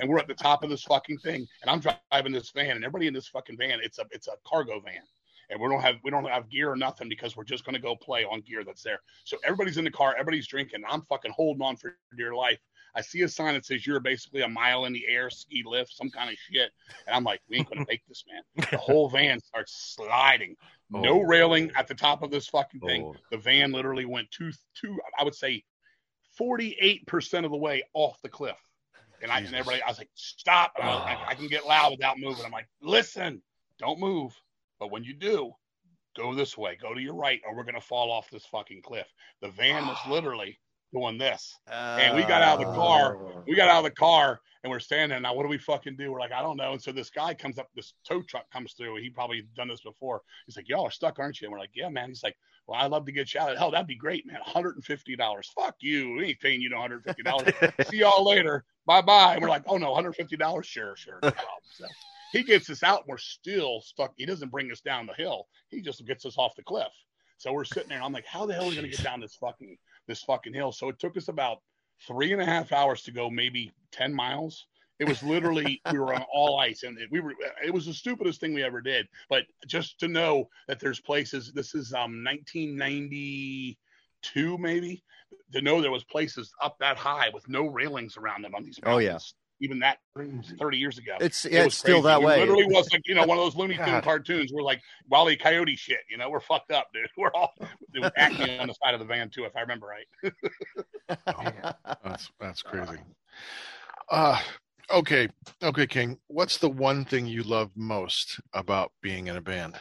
and we're at the top of this fucking thing, and I'm driving this van, and everybody in this fucking van, it's a it's a cargo van, and we don't have we don't have gear or nothing because we're just gonna go play on gear that's there. So everybody's in the car, everybody's drinking. I'm fucking holding on for dear life. I see a sign that says you're basically a mile in the air, ski lift, some kind of shit, and I'm like, we ain't gonna make this, man. The whole van starts sliding. <laughs> No Oh. railing at the top of this fucking thing. Oh. The van literally went two two. I would say 48 percent of the way off the cliff. And I and everybody, I was like, stop. I, was I can get loud without moving. I'm like, listen, don't move. But when you do, go this way, go to your right, or we're gonna fall off this fucking cliff. The van was <sighs> literally doing this. And we got out of the car. Oh. We got out of the car and we're standing. Now, what do we fucking do? We're like, I don't know. And so this guy comes up, this tow truck comes through. He probably done this before. He's like, Y'all are stuck, aren't you? And we're like, Yeah, man. He's like, Well, I'd love to get you out. Hell, that'd be great, man. $150. Fuck you. We ain't paying you no $150. <laughs> See y'all later. Bye bye. And we're like, Oh no, $150? Sure, sure. No. <laughs> So he gets us out and we're still stuck. He doesn't bring us down the hill. He just gets us off the cliff. So we're sitting there and I'm like, How the hell are we gonna get down this fucking this fucking hill? So it took us about three and a half hours to go maybe 10 miles. It was literally, <laughs> we were on all ice and we were, it was the stupidest thing we ever did. But just to know that there's places, this is um 1992 maybe, to know there was places up that high with no railings around them on these Mountains. Oh, yeah. Mountains. Even that 30 years ago. It's It yeah, was it's still that We way. literally was like, you know, one of those Looney Tune cartoons. We're like Wally Coyote shit. You know, we're fucked up, dude. <laughs> We're all it acting on the side of the van too, if I remember right. <laughs> <laughs> That's that's crazy. Uh, Okay, okay, King. What's the one thing you love most about being in a band?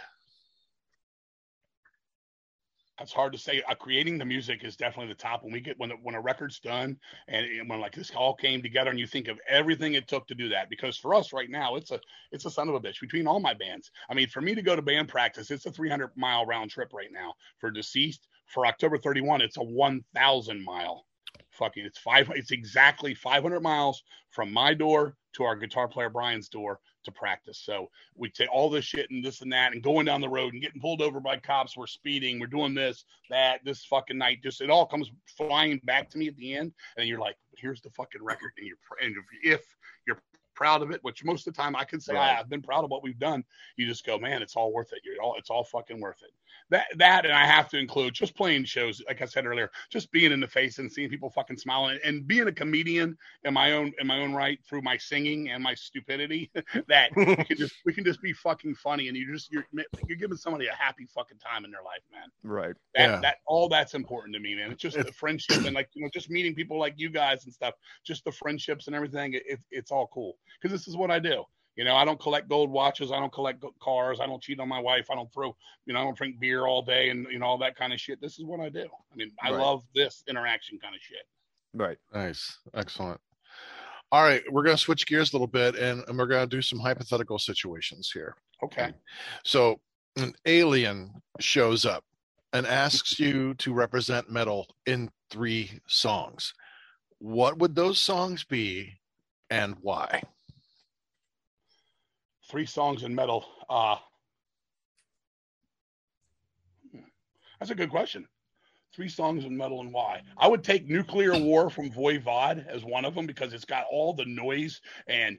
That's hard to say. Uh, creating the music is definitely the top. When we get when when a record's done and, and when like this all came together, and you think of everything it took to do that. Because for us right now, it's a it's a son of a bitch between all my bands. I mean, for me to go to band practice, it's a 300 mile round trip right now. For deceased, for October 31, it's a 1,000 mile fucking it's five it's exactly 500 miles from my door to our guitar player brian's door to practice. So we take all this shit and this and that and going down the road and getting pulled over by cops. We're speeding. We're doing this that this fucking night. Just it all comes flying back to me at the end. And you're like here's the fucking record. And you're and if, if you're proud of it which most of the time i can say Right. Ah, i've been proud of what we've done you just go man it's all worth it you're all it's all fucking worth it that that and I have to include just playing shows, like I said earlier, just being in the face and seeing people fucking smiling and being a comedian in my own in my own right through my singing and my stupidity. <laughs> that <laughs> we can just we can just be fucking funny and you just you're you're giving somebody a happy fucking time in their life, man. Right. That Yeah. that all that's important to me, man. It's just the friendship and like you know just meeting people like you guys and stuff. Just the friendships and everything. It, it, it's all cool because this is what I do. You know, I don't collect gold watches. I don't collect cars. I don't cheat on my wife. I don't throw, you know, I don't drink beer all day and, you know, all that kind of shit. This is what I do. I mean, I Right. love this interaction kind of shit. Right. Nice, excellent. All right, we're going to switch gears a little bit, and, and we're going to do some hypothetical situations here. Okay. So, an alien shows up and asks you to represent metal in three songs. What would those songs be, and why? Three songs in metal. Uh, that's a good question. Three songs in metal and why? I would take Nuclear War from Voivod as one of them because it's got all the noise and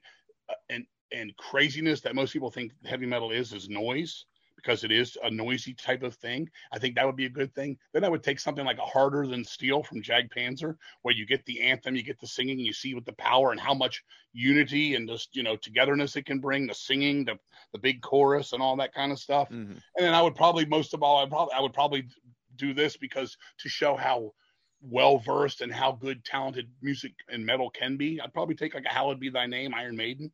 uh, and and craziness that most people think heavy metal is is noise because it is a noisy type of thing. I think that would be a good thing. Then I would take something like a Harder Than Steel from Jag Panzer, where you get the anthem, you get the singing, you see with the power and how much unity and just you know togetherness it can bring. The singing, the the big chorus, and all that kind of stuff. Mhm. And then I would probably most of all, I probably I would probably do this because to show how well versed and how good talented music and metal can be. I'd probably take like a Hallowed Be Thy Name, Iron Maiden,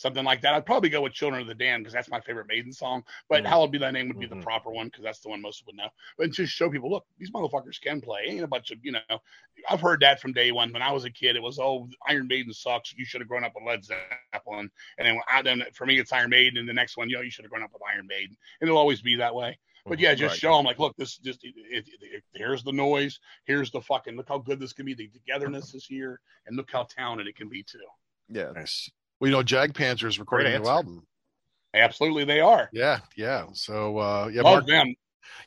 something like that. I'd probably go with Children of the Damned because that's my favorite Maiden song. But Mhm. Hallowed Be Thy Name would be Mhm. the proper one because that's the one most would know. But just show people, look, these motherfuckers can play. Ain't a bunch of you know. I've heard that from day one. When I was a kid, it was oh Iron Maiden sucks. You should have grown up with Led Zeppelin. And then I then for me it's Iron Maiden, and the next one, you know, you should have grown up with Iron Maiden. And it'll always be that way. But yeah, just Right. show them like, look, this just it, it, it- here's the noise, here's the fucking look how good this can be. The togetherness is here, and look how talented it can be too. Yeah. Nice. Well, you know, Jag Panzer is recording a new answer. album. Absolutely, they are. Yeah, yeah. So, uh, yeah, Love Mark. them.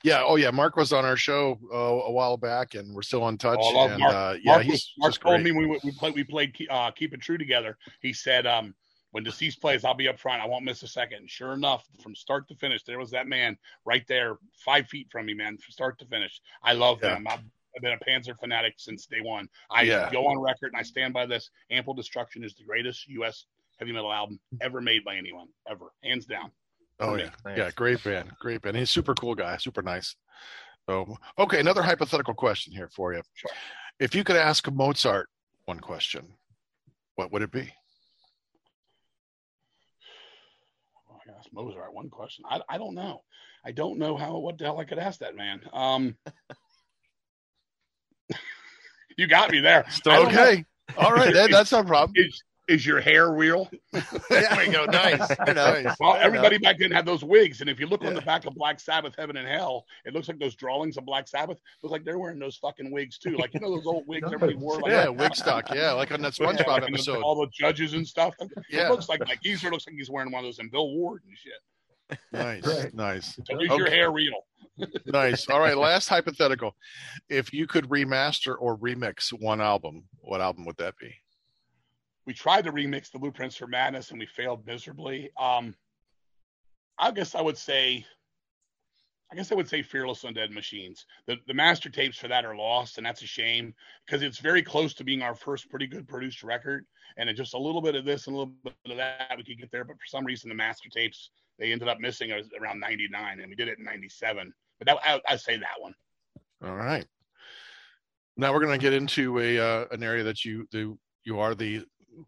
Yeah, oh yeah, Mark was on our show uh, a while back, and we're still in touch. Oh, I love and Mark. Uh, yeah, Mark, he's was, Mark told great. me we we played we played uh, Keep It True together. He said, um, when deceased plays, I'll be up front. I won't miss a second. And sure enough, from start to finish, there was that man right there, five feet from me, man, from start to finish. I love Yeah. them. I've, I've been a Panzer fanatic since day one. I Yeah. go on record and I stand by this. Ample Destruction is the greatest U.S. heavy metal album ever made by anyone, ever, hands down. Oh yeah. Nice. yeah, great band, great band. He's a super cool guy, super nice. So, okay, another hypothetical question here for you. Sure. If you could ask Mozart one question, what would it be? Oh, I asked Mozart one question. I, I don't know. I don't know how what the hell I could ask that man. Um, <laughs> you got me there. I don't know. Okay, all right, that, that's no problem. Is your hair real? <laughs> there we go. Nice. <laughs> Nice. Well, everybody back then had those wigs, and if you look on the back of Black Sabbath, Heaven and Hell, it looks like those drawings of Black Sabbath. Look like they're wearing those fucking wigs too. Like you know those old wigs everybody wore. Like Yeah, Wigstock. Yeah, like on that Yeah, SpongeBob like, and episode. all the judges and stuff. It Yeah. looks like like Geezer looks like he's wearing one of those, and Bill Ward and shit. Nice, Right. nice, So is your hair real? <laughs> nice. All right, last hypothetical. If you could remaster or remix one album, what album would that be? We tried to remix the blueprints for madness and we failed miserably. Um i guess i would say i guess i would say fearless undead machines. The the master tapes for that are lost and that's a shame because it's very close to being our first pretty good produced record and just a little bit of this and a little bit of that we could get there but for some reason the master tapes they ended up missing us around 99 and we did it in 97 but that i i say that one. All right. Now we're going to get into a uh, an area that you the you are the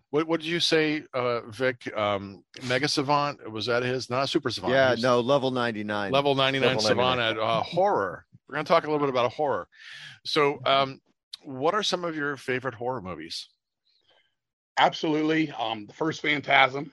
what what did you say, uh, Vic? Um, Mega Savant was that his? Not Super Savant. Yeah, He no, level 99. Level ninety nine Savant at uh, horror. We're gonna talk a little bit about a horror. So, um, what are some of your favorite horror movies? Absolutely. Um, the first Phantasm.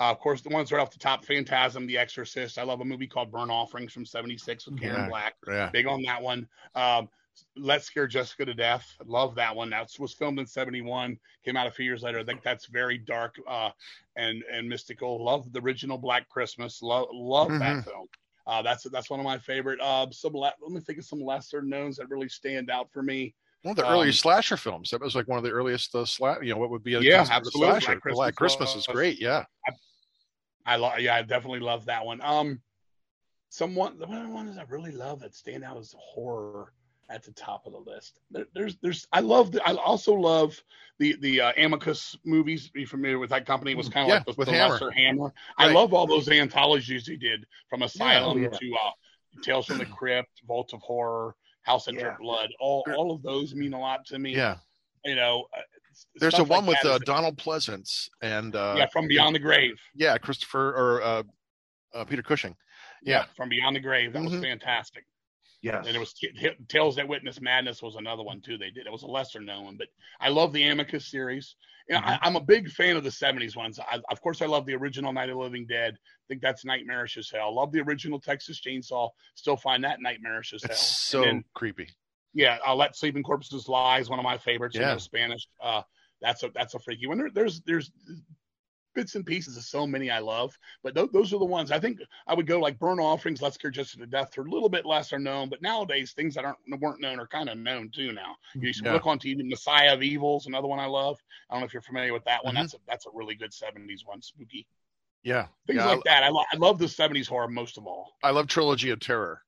Uh, of course, the ones right off the top: Phantasm, The Exorcist. I love a movie called Burnt Offerings from '76 with Karen Yeah. Black. Yeah, Big on that one. Um, Let's Scare Jessica to Death. Love that one. That was filmed in '71. Came out a few years later. I think that's very dark uh, and and mystical. Love the original Black Christmas. Love love Mhm. that film. Uh, that's that's one of my favorite. Uh, some le- let me think of some lesser knowns that really stand out for me. one of the Um, earliest slasher films. That was like one of the earliest uh, sla- You know, what would be a Yeah, absolutely. slasher? Black Black Christmas Christmas is great. Yeah, I love, yeah, I definitely love that one. Um, someone, the one ones I really love that stand out is horror at the top of the list. There, there's, there's, I love, the, I also love the the uh, Amicus movies. Are you familiar with that company? It was kind of Yeah, like the, with the Hammer. lesser Hammer. I love all those anthologies he did from Asylum yeah. to uh, Tales from the <clears throat> Crypt, Vault of Horror, House of Yeah. Blood. All, all of those mean a lot to me. yeah. You know, uh, There's a stuff like one with uh, Donald Pleasence and uh, yeah, from Beyond the Grave. yeah, Christopher or uh, uh, Peter Cushing. Yeah. from Beyond the Grave. That was Mhm. fantastic. Yes. And it was T- T- Tales That Witness Madness was another one too. They did. It was a lesser known one, but I love the Amicus series. You know, I, I'm a big fan of the '70s ones. I, of course, I love the original Night of the Living Dead. I think that's nightmarish as hell. Love the original Texas Chainsaw. Still find that nightmarish as hell. It's so then, creepy. yeah, I'll let Sleeping Corpses Lie is one of my favorites. Yeah, Spanish. Uh, that's a that's a freaky one. There, there's there's bits and pieces of so many I love, but th- those are the ones I think I would go like Burnt Offerings, Let's Scare Just to Death. They're a little bit lesser known, but nowadays things that aren't weren't known are kind of known too now. You to Yeah. look on TV, Messiah of Evils, another one I love. I don't know if you're familiar with that one. Mhm. That's a that's a really good '70s one, spooky Yeah, things yeah. like that. I, lo- I love the '70s horror most of all. I love Trilogy of Terror.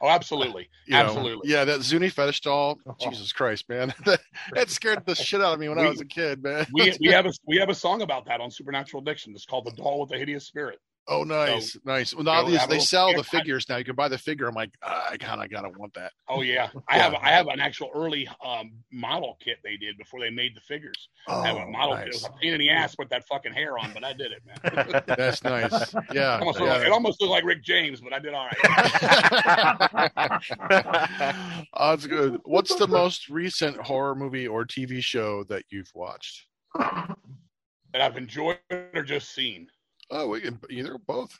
Oh, absolutely, You know, absolutely. yeah, that Zuni fetish doll. Oh. Jesus Christ, man, <laughs> that, that scared the shit out of me when I was a kid, man. We, we <laughs> have a we have a song about that on Supernatural Addiction. It's called "The Doll with the Hideous Spirit." Oh, nice, nice. Well, now these, they sell the figures now. You can buy the figure. I'm like, ah, I kind of gotta want that. Oh yeah, I Yeah. have I have an actual early um, model kit they did before they made the figures. Oh, I have a model kit. It was a pain in the ass with that fucking hair on, but I did it, man. <laughs> <laughs> That's nice. Yeah, It almost, looked like, it almost looked like Rick James, but I did all right. <laughs> oh, that's good. What's the most recent horror movie or TV show that you've watched? that I've enjoyed or just seen. Oh, we can either both.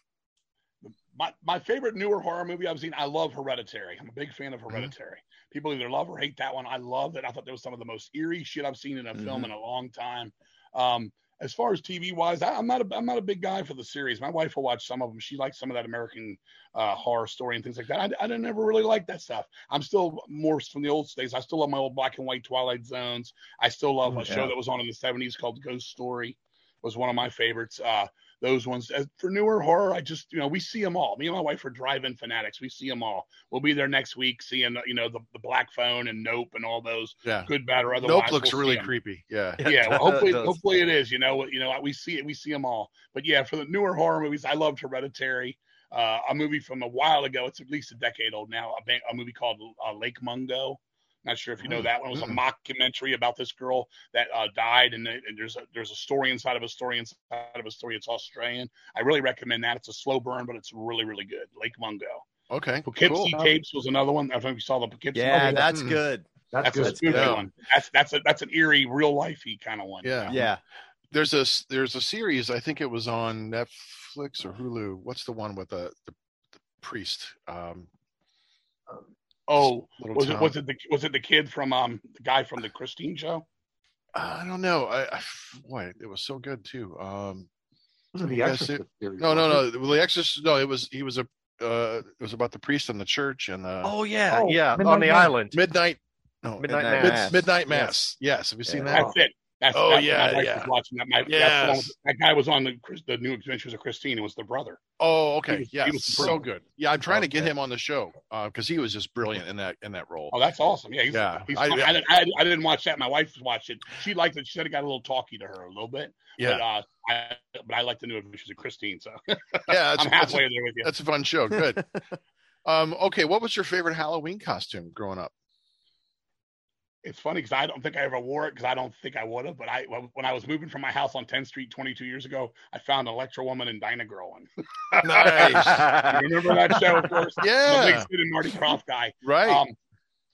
My my favorite newer horror movie I've seen. I love Hereditary. I'm a big fan Mm-hmm. of Hereditary. People either love or hate that one. I love it. I thought that was some of the most eerie shit I've seen in a film Mm-hmm. in a long time. Um, as far as TV wise, I, I'm not a I'm not a big guy for the series. My wife will watch some of them. She likes some of that American uh, horror story and things like that. I, I didn't ever really like that stuff. I'm still more from the old days. I still love my old black and white Twilight Zones. I still love a Mm, show that was on in the 70s called Ghost Story. Was one of my favorites. Uh, those ones As for newer horror. I just you know we see them all. Me and my wife are drive-in fanatics. We see them all. We'll be there next week seeing you know the, the Black Phone and Nope and all those Yeah. good, bad, or otherwise. Nope looks we'll see really 'em creepy. Yeah. yeah, well, hopefully, does. hopefully it is. You know, you know, we see it, we see them all. But yeah, for the newer horror movies, I loved Hereditary. Uh, a movie from a while ago. It's at least a decade old now. A, ba- a movie called uh, Lake Mungo. Not sure if you know Mm, that one. It was a mockumentary about this girl that uh, died, and, and there's a there's a story inside of a story inside of a story. It's Australian. I really recommend that. It's a slow burn, but it's really really good. Lake Mungo. Okay. Poughkeepsie Cool. Tapes was another one. I don't know if you saw the Poughkeepsie. Yeah, movie. that's Mm. good. That's, that's good. a spooky Yeah. one. That's that's a that's an eerie, real lifey kind of one. Yeah. Yeah. There's a s- there's a series. I think it was on Netflix or Hulu. What's the one with the the, the priest? Um, Oh, little was it was it the was it the kid from um the guy from the Christine show? I don't know. I, I boy, it was so good too. Um, Wasn't the Exorcist it- series? no, no, no. Well, the Exorcist. No, it was he was a. Uh, it was about the priest and the church and uh, Oh yeah, Oh, yeah, Midnight on the Mass. island. midnight. No, Midnight Midnight Mid- Mass. midnight Yes. mass. Yes, have you seen Yeah. that? That's it. That's, Oh, that's yeah, my wife yeah. was watching that. My, Yes. that guy was on the the New Adventures of Christine. It was the brother. Oh, okay. was- he was so good. Yeah, I'm trying to get Okay. him on the show because he was just brilliant in that in that role. Oh, that's awesome. Yeah, he's, Yeah, He's, I- I, I, didn't- I, I didn't watch that. My wife watched it. She liked it. She said it got a little talky to her a little bit. yeah, But, uh, I, but I like the New Adventures of Christine. So <laughs> yeah. That's, <laughs> I'm halfway there with you. that's a fun show. Good. <laughs> um, okay, what was your favorite Halloween costume growing up? It's funny because I don't think I ever wore it because I don't think I would have. But I when I was moving from my house on 10th Street 22 years ago, I found Electra Woman and Dyna Girl one. <laughs> Nice. You remember that show, of course? <laughs> The Yeah. big Sid and Marty Krofft guy. Right. Um,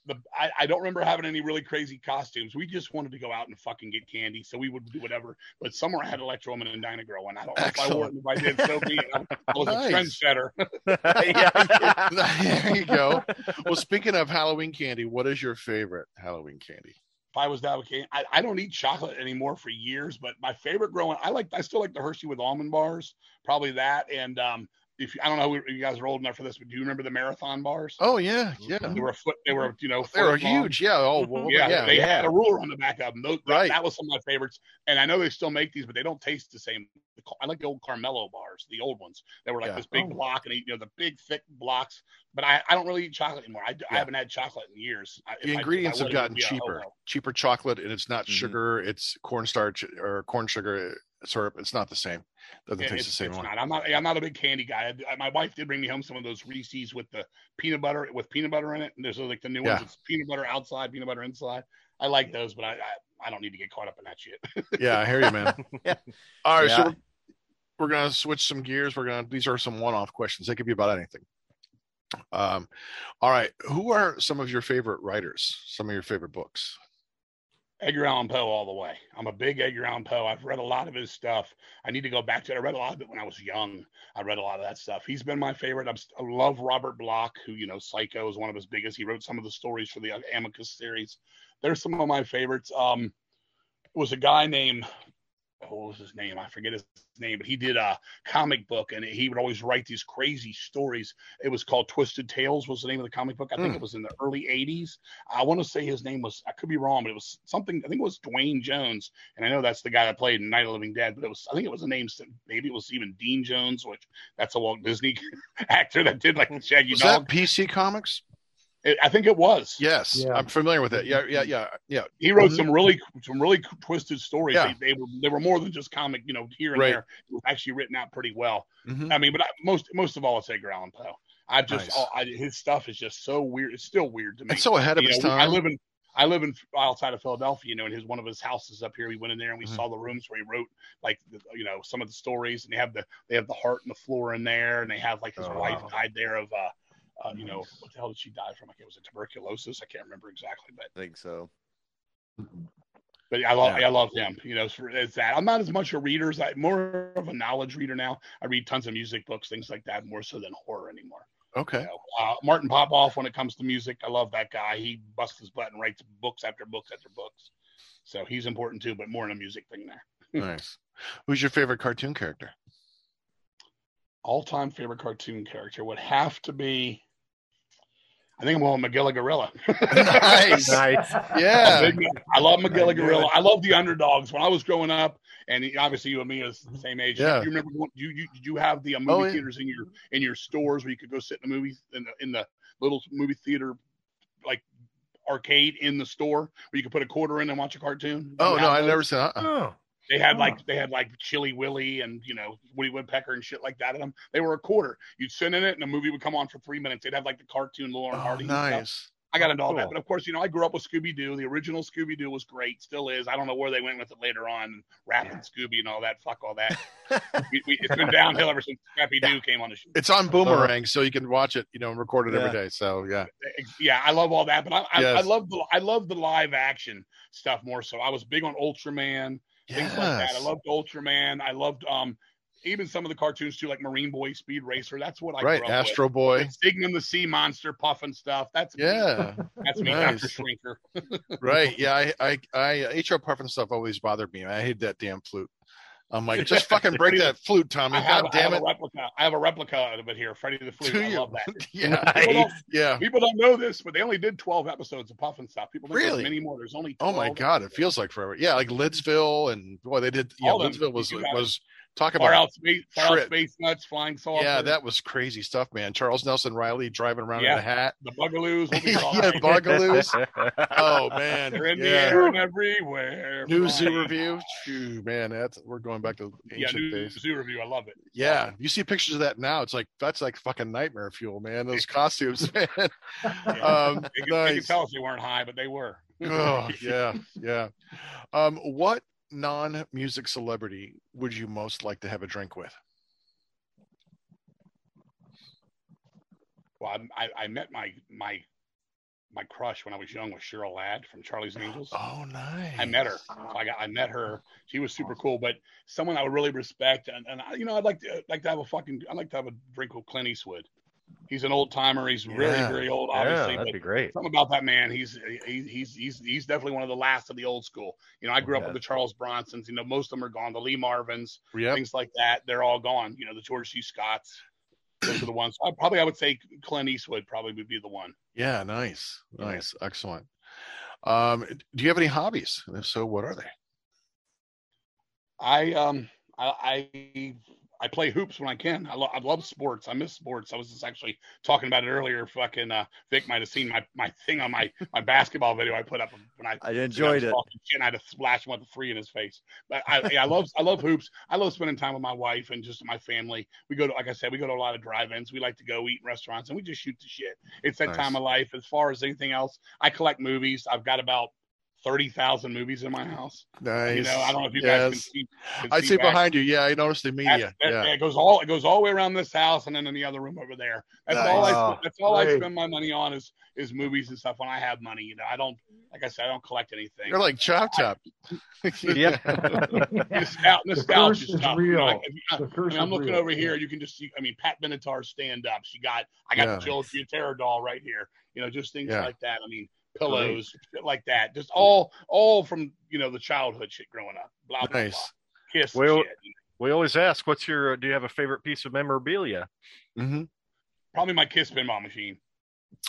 the I, I don't remember having any really crazy costumes. We just wanted to go out and fucking get candy, so we would do whatever. But somewhere I had Electra Woman and Dyna Girl, and I don't know if I wore it. If I did, so be it. I, I <laughs> was Nice. a trendsetter. <laughs> yeah. <laughs> there you go. Well, speaking of Halloween candy, what is your favorite Halloween candy? if I was that okay, I, I don't eat chocolate anymore for years, but my favorite growing, I like, I still like the Hershey with almond bars, probably that. And um, if I don't know if you guys are old enough for this, but do you remember the marathon bars? Oh yeah, yeah. They were a foot, they were, you know, They were long. huge. Yeah. Oh, well, Yeah, yeah. they yeah. had a ruler on the back of them. Those, that- Right. that, was some of my favorites. And I know they still make these, but they don't taste the same. The I like the old Caramello bars, the old ones. They were like Yeah. this big Oh. block, and you know the big thick blocks. But I, I don't really eat chocolate anymore. I, Yeah. haven't had chocolate in years. I, if The I- I ingredients have would, it would gotten cheaper. Cheaper chocolate, and it's not Mhm. sugar. It's cornstarch or corn sugar syrup. It's not the same. Doesn't It- taste it's, the same it's not. I'm not. I'm not a big candy guy. I, my wife did bring me home some of those Reese's with the peanut butter with peanut butter in it. And there's like the new ones. Yeah. It's peanut butter outside, peanut butter inside. I like those, but I, I I don't need to get caught up in that shit. Yeah, I hear you, man. Yeah. <laughs> All right, Yeah. so we're, we're gonna switch some gears. We're gonna these are some one-off questions. They could be about anything. Um, all right, who are some of your favorite writers? Some of your favorite books? Edgar Allan Poe all the way. I'm a big Edgar Allan Poe. I've read a lot of his stuff. I need to go back to it. I read a lot of it when I was young. I read a lot of that stuff. He's been my favorite. I'm, I love Robert Bloch, who, you know, Psycho is one of his biggest. He wrote some of the stories for the Amicus series. There's some of my favorites. Um, was a guy named, what was his name? I forget his name, but he did a comic book and he would always write these crazy stories. It was called Twisted Tales was the name of the comic book. I think Hmm. it was in the early 80s. I want to say his name was, I could be wrong, but it was something, I think it was Dwayne Jones. And I know that's the guy that played in Night of Living Dead, but it was, I think it was a name, maybe it was even Dean Jones, which that's a Walt Disney <laughs> actor that did like the Shaggy Was Dog. that PC Comics? It- I think it was. Yes, Yeah. I'm familiar with it. Yeah, yeah, yeah, yeah. He wrote Mhm. some really, some really twisted stories. Yeah. They, they were, they were more than just comic, you know, here and Right. there. It was actually written out pretty well. Mhm. I mean, but I, most, most of all, it's Edgar Allan Poe. I just, Nice. all, I, his stuff is just so weird. It's still weird to me. It's so ahead of You its know, we- I live in I live in outside of Philadelphia, you know, and his one of his houses up here. We went in there and we Mhm. saw the rooms where he wrote like the, you know some of the stories, and they have the they have the heart and the floor in there, and they have like his Oh, wife wow. died there of uh, uh you know what the hell did she die from? Like it was a tuberculosis. I can't remember exactly, but I think so. but I love Yeah. I love him. You know, for, it's that I'm not as much a reader as I more of a knowledge reader now. I read tons of music books, things like that, more so than horror anymore. Okay. You know, uh, Martin Popoff, when it comes to music, I love that guy. He busts his butt and writes books after books after books. So he's important too, but more in a music thing there. <laughs> Nice. Who's your favorite cartoon character? All time favorite cartoon character would have to be. I think I'm going with Magilla Gorilla. Nice. <laughs> Nice. Yeah. I'm big- I love Magilla I Gorilla. I love the underdogs. When I was growing up, and obviously you and me is the same age. Yeah. You remember? going- You you did you have the uh, movie Oh, yeah. theaters in your in your stores where you could go sit in the movie in the in the little movie theater like arcade in the store where you could put a quarter in and watch a cartoon? Oh no, I never saw. Uh-uh. Oh. They had Oh. like they had like Chilly Willy and you know Woody Woodpecker and shit like that in them. They were a quarter. You'd sit in it and the movie would come on for three minutes. They'd have like the cartoon Lauren Oh, Hardy. and stuff. nice. I got into all that, but of course, you know, I grew up with Scooby Doo. The original Scooby Doo was great, still is. I don't know where they went with it later on, Rapping Scooby and all that. Fuck all that. <laughs> we, we, it's been downhill ever since Scrappy Doo came on the show. It's on uh-huh. Boomerang, so you can watch it. You know, and record it Yeah. every day. So yeah. Yeah, I love all that, but I, I, I love the I love the live action stuff more. So I was big on Ultraman, things like that. I loved Ultraman. I loved um even some of the cartoons too, like Marine Boy, Speed Racer. That's what I Right, grew up Astro Boy. with. Sigmund the Sea Monster, Pufnstuf. That's me. Yeah, <laughs> that's me, Nice. Doctor Shrinker. <laughs> right. Yeah, I, I, I, HR Pufnstuf always bothered me. I hate that damn flute. I'm like, <laughs> just fucking break that flute, Tommy. I have, God I have damn a it. replica. I have a replica of it here, Freddie the Flute. Do I you? love that. <laughs> yeah, People, don't, yeah. people don't know this, but they only did 12 episodes of Pufnstuf. People think Really? there's many more. There's only Oh my god, it feels like forever. Yeah, like Lidsville and boy, they did. Yeah. Lidsville was You got it. was Talk Far about out space, far out space nuts, flying saucer. yeah, that was crazy stuff, man. Charles Nelson Reilly driving around in a hat. the bugaloos. <laughs> Yeah. Bugaloos. Oh man, They're in the air and everywhere. New Zoo Revue. Phew, man, that's we're going back to Yeah, ancient new days. zoo review. I love it. Yeah, you see pictures of that now. It's like that's like fucking nightmare fuel, man. Those <laughs> costumes, <laughs> man. Um, They could, they could tell us they weren't high, but they were. Oh, yeah, yeah. Um, what non-music celebrity would you most like to have a drink with? Well, I, I, I met my my my crush when I was young was Cheryl Ladd from Charlie's Angels. Oh, nice. I met her. So I got I met her. She was super cool, but someone I would really respect and, and I, you know I'd like to like to have a fucking I'd like to have a drink with Clint Eastwood. He's an old timer. He's really Yeah. very old, obviously. yeah, that'd but be great. something about that man. He's he, he's he's he's definitely one of the last of the old school. You know, I grew up with the Charles Bronsons. You know, most of them are gone. The Lee Marvins, Yep. things like that. They're all gone. You know, the George C. Scotts. Those are the ones. I, probably I would say Clint Eastwood probably would be the one. Yeah, nice, nice, excellent. Um, do you have any hobbies? And if so, what are they? I um I I, I play hoops when I can. I, lo- I love sports. I miss sports. I was just actually talking about it earlier. Fucking uh, Vic might have seen my, my thing on my, my basketball video I put up when I I enjoyed I it. and I had to splash him with a three in his face. But I, yeah, I love I love hoops. I love spending time with my wife and just my family. We go to like I said, we go to a lot of drive-ins. We like to go eat in restaurants and we just shoot the shit. It's that Nice. time of life. As far as anything else, I collect movies. I've got about thirty thousand movies in my house. Nice. You know, I don't know if you guys can see. can I see back. behind you. Yeah, I noticed the media. that- Yeah. It goes all it goes all the way around this house and then in the other room over there. That's all I that's all I spend my money on is is movies and stuff when I have money. You know, I don't like I said, I don't collect anything. You're like Chop Top. <laughs> Yep. <laughs> Nostal- nostalgia curse is stuff. you know, real. I, I, The I curse mean, I'm looking real. over here. You can just see. I mean, Pat Benatar stand up. She got. I got Yeah. the Jill Giatera doll right here. You know, just things Yeah. like that. I mean, pillows, shit like that. Just all, all from you know the childhood shit growing up. Blah blah Nice. blah. Kiss. Well- shit. We always ask, "What's your? Do you have a favorite piece of memorabilia?" hmm Probably my Kiss pinball machine.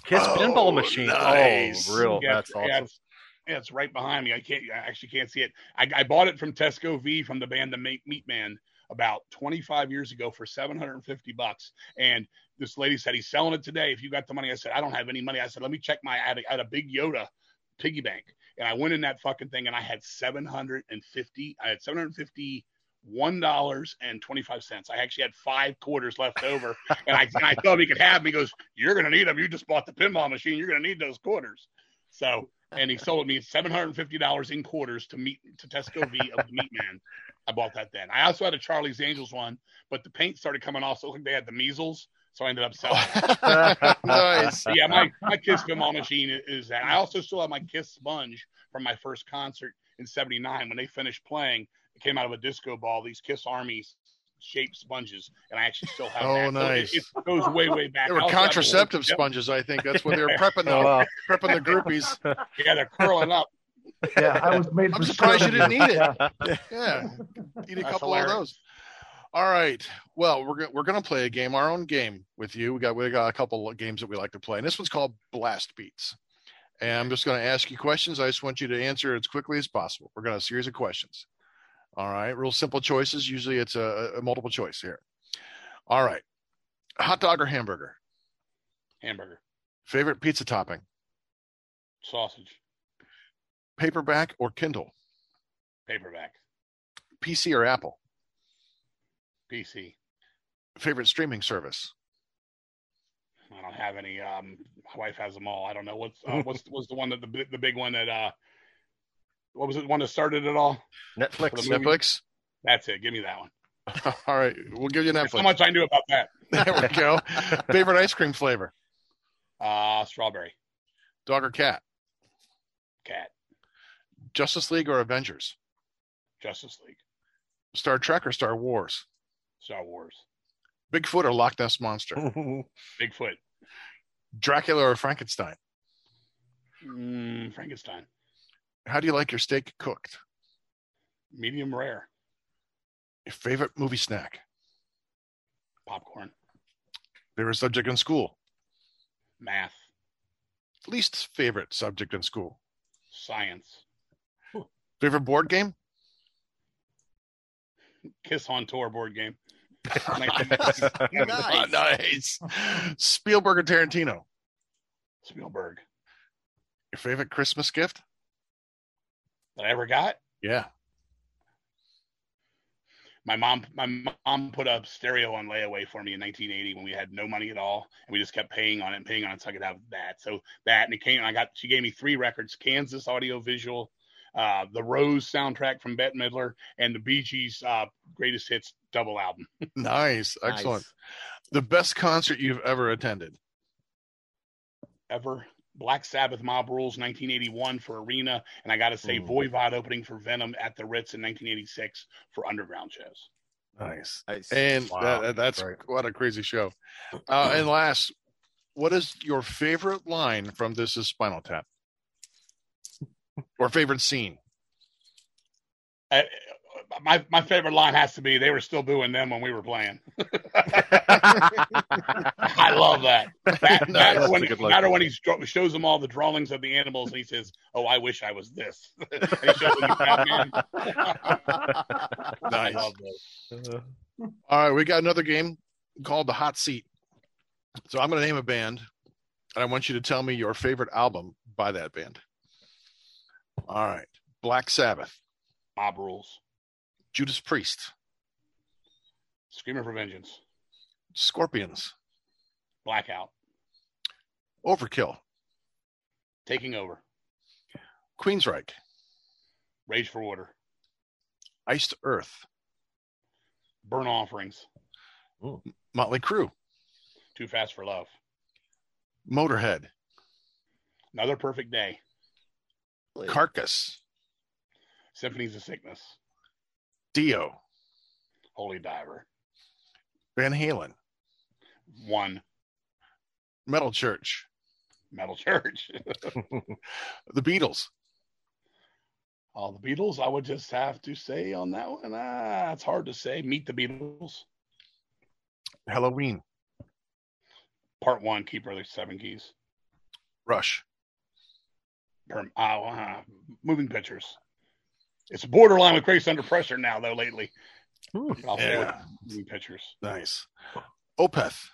Kiss Oh, pinball machine. nice. Oh, real. Yeah, That's yeah, awesome. it's, yeah, it's right behind me. I can't. I actually can't see it. I, I bought it from Tesco Vee from the band The Meat Meatmen about 25 years ago for 750 bucks. And this lady said he's selling it today. If you got the money, I said I don't have any money. I said let me check my. I had a, I had a big Yoda piggy bank, and I went in that fucking thing, and I had 750. I had 750 one dollars and twenty five cents. I actually had five quarters left over, and I and I told him he could have me. He goes, "You're gonna need them. You just bought the pinball machine. You're gonna need those quarters." So, <laughs> and he sold me seven hundred and fifty dollars in quarters to meet to Tesco Vee of the Meatmen. I bought that then. I also had a Charlie's Angels one, but the paint started coming off, so it looked like they had the measles. So I ended up selling. <laughs> nice. Yeah, my, my Kiss pinball machine is that. I also still have my Kiss sponge from my first concert in '79 when they finished playing. It came out of a disco ball. These Kiss Army shaped sponges, and I actually still have. <laughs> Oh, that. So it- nice. it, goes way way back. They I were also have a- contraceptive Yep. sponges, I think. That's what they were <laughs> prepping the Oh, wow. prepping the groupies. <laughs> Yeah, they're curling up. Yeah, I was made. I'm for surprised you didn't eat it. Yeah. Yeah, eat a That's couple hilarious. of those. All right. Well, we're go- we're gonna play a game, our own game with you. We got we got a couple of games that we like to play, and this one's called Blast Beats. And I'm just gonna ask you questions. I just want you to answer as quickly as possible. We're gonna have a series of questions. All right, real simple choices. Usually it's a, a multiple choice here. All right, hot dog or hamburger? Hamburger, Favorite pizza topping? sausage, Paperback or Kindle? paperback, PC or Apple? PC. Favorite streaming service? I don't have any. Um, my wife has them all. I don't know what's uh, what's was the one that the the big one that uh, what was it? the One that started it all. Netflix. For the movie? Netflix. That's it. Give me that one. <laughs> All right, we'll give you That's Netflix. how much I knew about that. <laughs> There we go. <laughs> Favorite ice cream flavor? Uh, strawberry, Dog or cat? cat, Justice League or Avengers? Justice League, Star Trek or Star Wars? Star Wars, Bigfoot or Loch Ness Monster? Bigfoot, Dracula or Frankenstein? mm, Frankenstein, How do you like your steak cooked? medium rare, Your favorite movie snack? popcorn, Favorite subject in school? math, Least favorite subject in school? science, Favorite board game? Kiss on Tour board game. <laughs> Nice. nice. Spielberg or Tarantino? Spielberg. Your favorite Christmas gift? That I ever got. Yeah. My mom, my mom put a stereo on layaway for me in 1980 when we had no money at all, and we just kept paying on it and paying on it so I could have that. So that, and it came. I got. She gave me three records: Kansas Audio-Visions, uh, the Rose soundtrack from Bette Midler, and the Bee Gees' uh, greatest hits double album. <laughs> Nice. Excellent. The best concert you've ever attended? ever. Black Sabbath Mob Rules 1981 for Arena, and I got to say Ooh. Voivod opening for Venom at the Ritz in 1986 for underground shows. Nice. Nice. And Wow, that, that- that's great. what a crazy show. Uh, and last, what is your favorite line from This Is Spinal Tap? or favorite scene? Uh, my my favorite line has to be they were still booing them when we were playing. <laughs> I love that. That, Nice. that when, That's a matter when he shows them all the drawings of the animals and he says, "Oh, I wish I was this." <laughs> he shows them Batman. <laughs> I Nice. love those. Uh, all right, we got another game called the Hot Seat. So I'm going to name a band, and I want you to tell me your favorite album by that band. All right, Black Sabbath, Mob Rules, Judas Priest, Screaming for Vengeance, Scorpions, Blackout, Overkill, Taking Over, Queensryche, Rage for Order, Iced Earth, Burnt Offerings, Motley Crue, Too Fast for Love, Motorhead, Another Perfect Day, Carcass, Symphonies of Sickness, Dio, Holy Diver, Van Halen, One, Metal Church, Metal Church. <laughs> The Beatles, All the Beatles, I would just have to say on that one, ah, it's hard to say. Meet the Beatles, Helloween, Part One, Keeper of the Seven Keys, Rush, Perm, uh, uh, Moving Pictures. It's borderline with Grace Under Pressure now, though. Lately, I'll say with Yeah. Moving Pictures. nice. Opeth,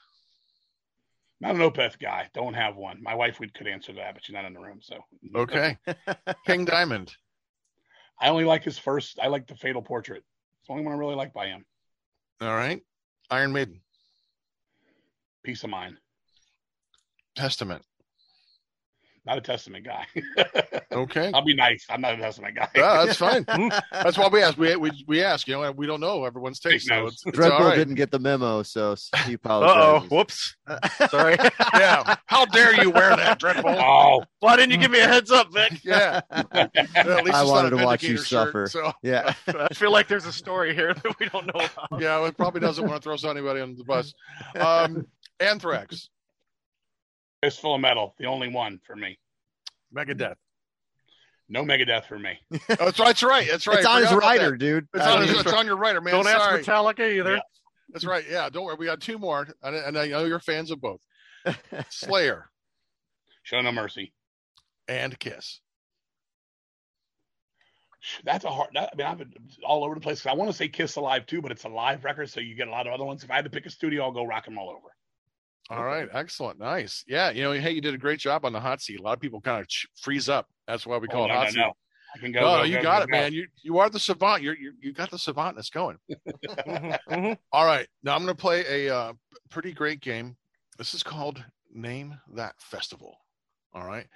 Not an Opeth guy. Don't have one. My wife would could answer that, but she's not in the room. So okay. <laughs> King Diamond, I only like his first. I like the Fatal Portrait. It's the only one I really like by him. all right. Iron Maiden, Piece of Mind. Testament, Not a Testament guy. <laughs> okay. I'll be nice. I'm not a Testament guy. Yeah, that's fine. <laughs> That's why we ask. We, we we ask. You know, we don't know everyone's taste. So it's, it's Red right. didn't get the memo, so he Uh <laughs> apologizes. oh. Whoops. Sorry. Yeah. How dare you wear that, Dreadbull? oh, Why didn't you give me a heads up, Vic? Yeah. Well, at least I wanted to watch you shirt, suffer. so Yeah. I feel like there's a story here that we don't know about. yeah, it probably doesn't want to throw anybody under the bus. Um, Anthrax, Fistful of Metal, the only one for me. Megadeth. No Megadeth for me. <laughs> Oh, that's right. That's right. That's right. It's on his Forgot rider, that. dude. It's on, his, it's on your writer, man. Don't Sorry. ask Metallica either. Yeah. That's right. Yeah. Don't worry. We got two more, and, and I know you're fans of both. <laughs> Slayer Show No Mercy. and Kiss. That's a hard. That, I mean, I've been all over the place. I want to say Kiss Alive too, but it's a live record, so you get a lot of other ones. If I had to pick a studio, I'll go Rock and Roll Over. All right, excellent, nice. Yeah, you know, hey, you did a great job on the hot seat. A lot of people kind of ch- freeze up. That's why we call Oh, it no, hot no, seat. no. I can go. No, go, you go, got go, it, man. You you are the savant. You're, you you got the savantness going. <laughs> Mhm, mhm. All right, now I'm going to play a uh, pretty great game. This is called Name That Festival. All right,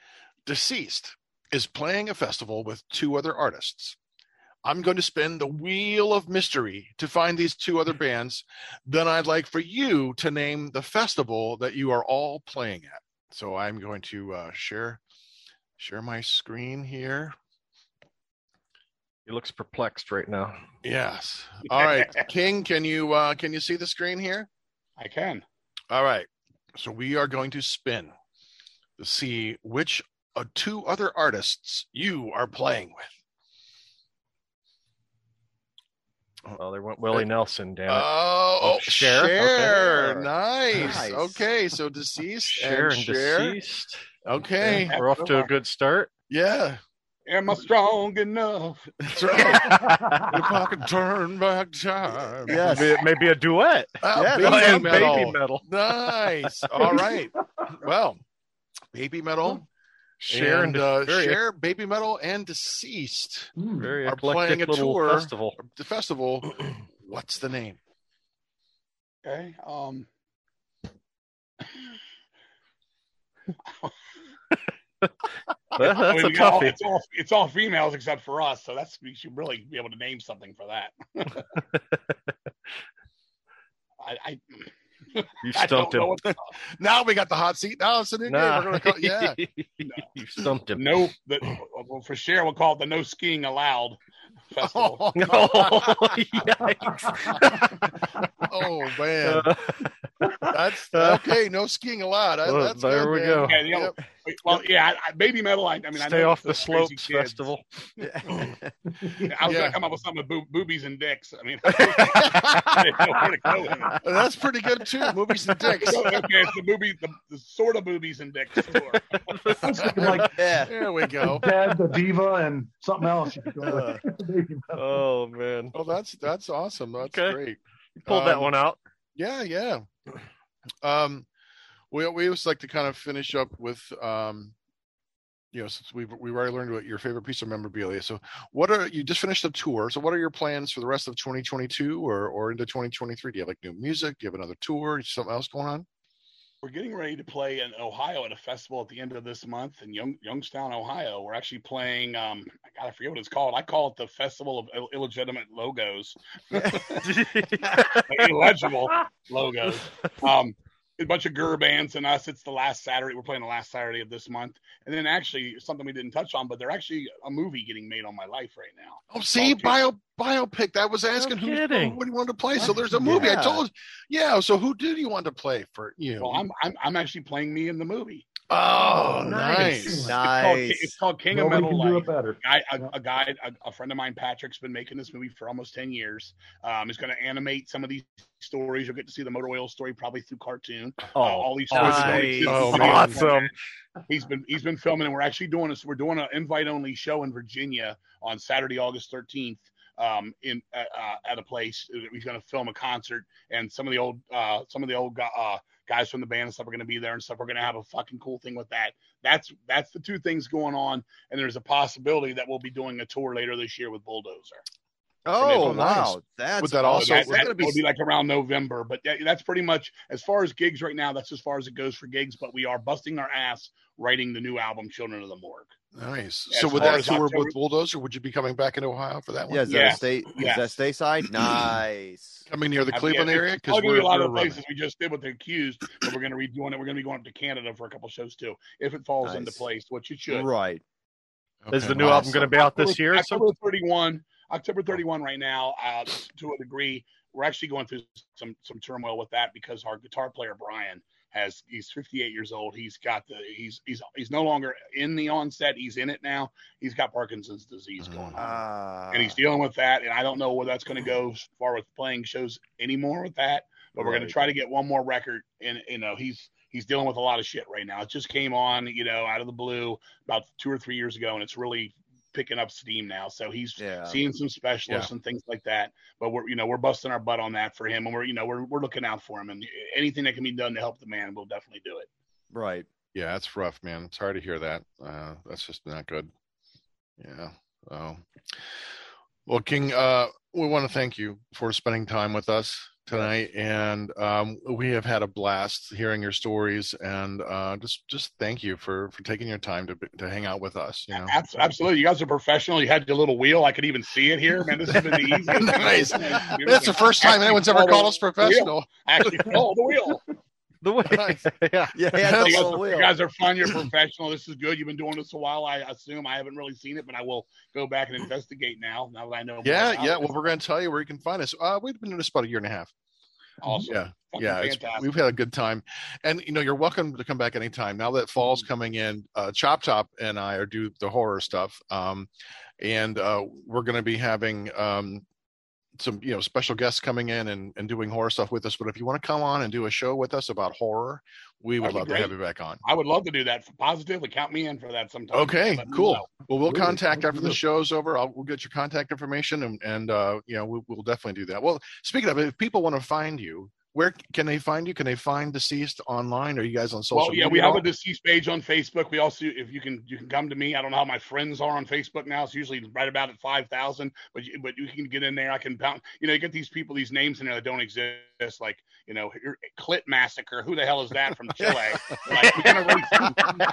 Deceased is playing a festival with two other artists. I'm going to spin the wheel of mystery to find these two other <laughs> bands. Then I'd like for you to name the festival that you are all playing at. So I'm going to uh, share share my screen here. He looks perplexed right now. Yes. <laughs> All right, King, can you uh, can you see the screen here? I can. All right. So we are going to spin to see which uh, two other artists you are playing with. Oh, there went Willie uh, Nelson. Damn it. Oh, oh, Oh, Cher? Cher. Okay. Nice. Nice. Okay, so deceased Cher and and Cher. deceased. Okay. We're off to a good start. Yeah. Am I strong enough? That's right. if I <laughs> could turn back time. Yes. Maybe, maybe a duet. Oh, Yeah, baby, metal. Babymetal. Nice. All right. <laughs> Well, Babymetal. Cher and and uh, very- Cher baby metal and deceased. Very are playing a tour. festival. the festival <clears throat> what's the name Okay. Um. <laughs> That- I mean, a we got all- it's all it's all females except for us, so that's we should really be able to name something for that. <laughs> <laughs> I, I, You stumped him. the, now we got the hot seat now it's a new Nah. name we're gonna call, yeah <laughs> you stumped him. no. The, well, for sure, we'll call it the No Skiing Allowed Festival. oh, Oh, <laughs> yikes. <laughs> oh, man that's okay no skiing allowed Well, that's there good, we man. go. Okay, Yep. Well, yeah, I, I- Babymetal. I, I mean, I Stay know off the it's those crazy slopes kids. festival. <laughs> I was Yeah. gonna come up with something with boob, boobies and dicks. I mean, I didn't know where to go with it. that's pretty good too Boobies and dicks So, <laughs> okay, it's the movie, the, the sort of boobies and dicks tour. I was <laughs> thinking like yeah. there we go Ted, the diva, and something else. You go with. Oh man, oh that's that's awesome that's Okay. great you pulled that Um, one out. Yeah, yeah. Um, we we always like to kind of finish up with um, you know, since we've we've already learned what your favorite piece of memorabilia. So, what are you just finished a tour? So, what are your plans for the rest of 2022 or or into 2023? Do you have like new music? Do you have another tour? Something else going on? We're getting ready to play in Ohio at a festival at the end of this month in Young, Youngstown, Ohio. We're actually playing. Um, I gotta forget what it's called. I call it the Festival of Ill- Illegitimate Logos, <laughs> <laughs> illegible logos. Um, a bunch of Gur bands and us. It's the last Saturday. We're playing the last Saturday of this month, and then actually something we didn't touch on, but they're actually a movie getting made on my life right now. Oh, see, Okay. bio biopic. That was asking who kidding. what do you want to play. So there's a movie. I told. Yeah. So who did you want to play for you? Well, I'm I'm, I'm actually playing me in the movie. Oh, nice. nice. It's called, it's called King Nobody of Metal. can do it better. guy, a, a guy, a, a friend of mine, Patrick's been making this movie for almost 10 years. Um, is going to animate some of these stories. You'll get to see the motor oil story probably through cartoon. Oh, Uh, all these stories nice. Oh, awesome. He's been he's been filming, and we're actually doing this. We're doing an invite only show in Virginia on Saturday, August 13th. Um, in uh, uh, at a place he's going to film a concert, and some of the old uh, some of the old uh, guys from the band and stuff are going to be there and stuff. We're going to have a fucking cool thing with that. That's that's the two things going on, and there's a possibility that we'll be doing a tour later this year with Bulldozer. Oh wow, that's Would that also- that, that be be like around November, but that, that's pretty much as far as gigs right now. That's as far as it goes for gigs. But we are busting our ass writing the new album, Children of the Morgue. Nice. As so would that as tour October- with Bulldozer? Would you be coming back in Ohio for that one? yeah. Is that Yeah. a state? Yeah. Is that state side? <laughs> Nice. Coming near the Cleveland yeah, area because we're, you a lot we're of running. places we just did with the accused, but we're going to redo it. We're going to be going up to Canada for a couple shows too, if it falls into place, which it should. Right. Is the new album going to be out this October- year? October 31. October 31 right now, uh, to a degree. We're actually going through some some turmoil with that because our guitar player Brian has he's 58 years old. He's got the he's he's he's no longer in the onset. He's in it now. He's got Parkinson's disease going on. Ah. and he's dealing with that. And I don't know where that's going to go as far with playing shows anymore with that. But we're going to try to get one more record. And you know, he's he's dealing with a lot of shit right now. It just came on, you know, out of the blue about two or three years ago, and it's really picking up steam now. So he's Yeah. seeing some specialists and things like that. But we're you know we're busting our butt on that for him, and we're you know we're we're looking out for him, and anything that can be done to help the man, we'll definitely do it. Right. Yeah, that's rough, man. It's hard to hear that. Uh, that's just not good. Yeah. So, well, King, uh, we want to thank you for spending time with us tonight, and um, we have had a blast hearing your stories, and uh, just just thank you for for taking your time to to hang out with us. You know, Absolutely, you guys are professional. You had your little wheel. I could even see it here, man. This has been the easiest. <laughs> Nice. That's the first time anyone's ever called us professional. Actually, follow the wheel. The way, Nice. <laughs> yeah. Yeah. That's that's you, guys the are, you guys are fun. You're professional. This is good. You've been doing this a while. I assume I haven't really seen it, but I will go back and investigate now. Now that I know. Yeah, about yeah. Well, we're going to tell you where you can find us. Uh, we've been doing this about a year and a half. awesome. Yeah, Fucking yeah. It's, we've had a good time, and you know, you're welcome to come back anytime. Now that fall's Mm-hmm. coming in, uh, Chop Top and I are do the horror stuff, um, and uh, we're going to be having um, some you know special guests coming in and, and doing horror stuff with us. But if you want to come on and do a show with us about horror, we would That'd love to have you back on. I would love to do that. Positively, count me in for that sometime. Okay, cool. know. Well, we'll Really? contact after the show's over. I'll, we'll get your contact information, and, and uh, you know, we'll, we'll definitely do that. Well, speaking of, it, if people want to find you, where can they find you? Can they find deceased online? Are you guys on social? Well, yeah, media we have a deceased page on Facebook. We also, if you can, you can come to me. I don't know how my friends are on Facebook now. It's usually right about at five thousand, but you, but you can get in there. I can pound. You know, you get these people, these names in there that don't exist. Like you know, Clit Massacre. Who the hell is that from Chile? <laughs> like we kind of really,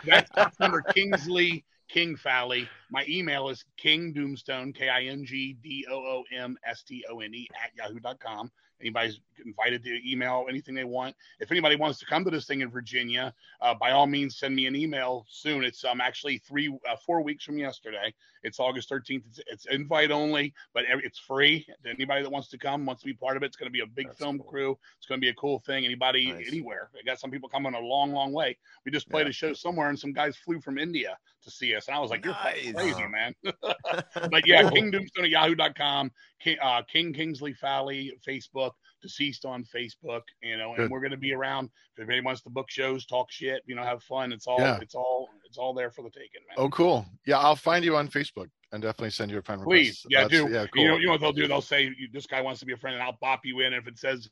that's, that's under Kingsley King Fowley. My email is King Doomstone, K I N G D O O M S T O N E at yahoo.com. Anybody's invited to email anything they want. If anybody wants to come to this thing in Virginia, uh, by all means, send me an email soon. It's um actually three, uh, four weeks from yesterday. It's August 13th. It's, it's invite only, but every, it's free. Anybody that wants to come, wants to be part of it, it's going to be a big That's film cool. crew. It's going to be a cool thing. Anybody, Nice. anywhere. I got some people coming a long, long way. We just played Yeah. a show somewhere, and some guys flew from India to see us, and I was like, "You're Nice. crazy, man." <laughs> <laughs> but yeah, King Doomstone at yahoo.com, King, uh, King Kingsley Fowley, Facebook, deceased on Facebook, you know, and Good. we're going to be around. If anybody wants to book shows, talk shit, you know, have fun. It's all, Yeah. it's all, it's all there for the taking, man. Oh, cool. Yeah, I'll find you on Facebook and definitely send you a friend request. Please, yeah, That's- do. Yeah, cool. You know, you know what they'll do? They'll say this guy wants to be a friend, and I'll bop you in. And If it says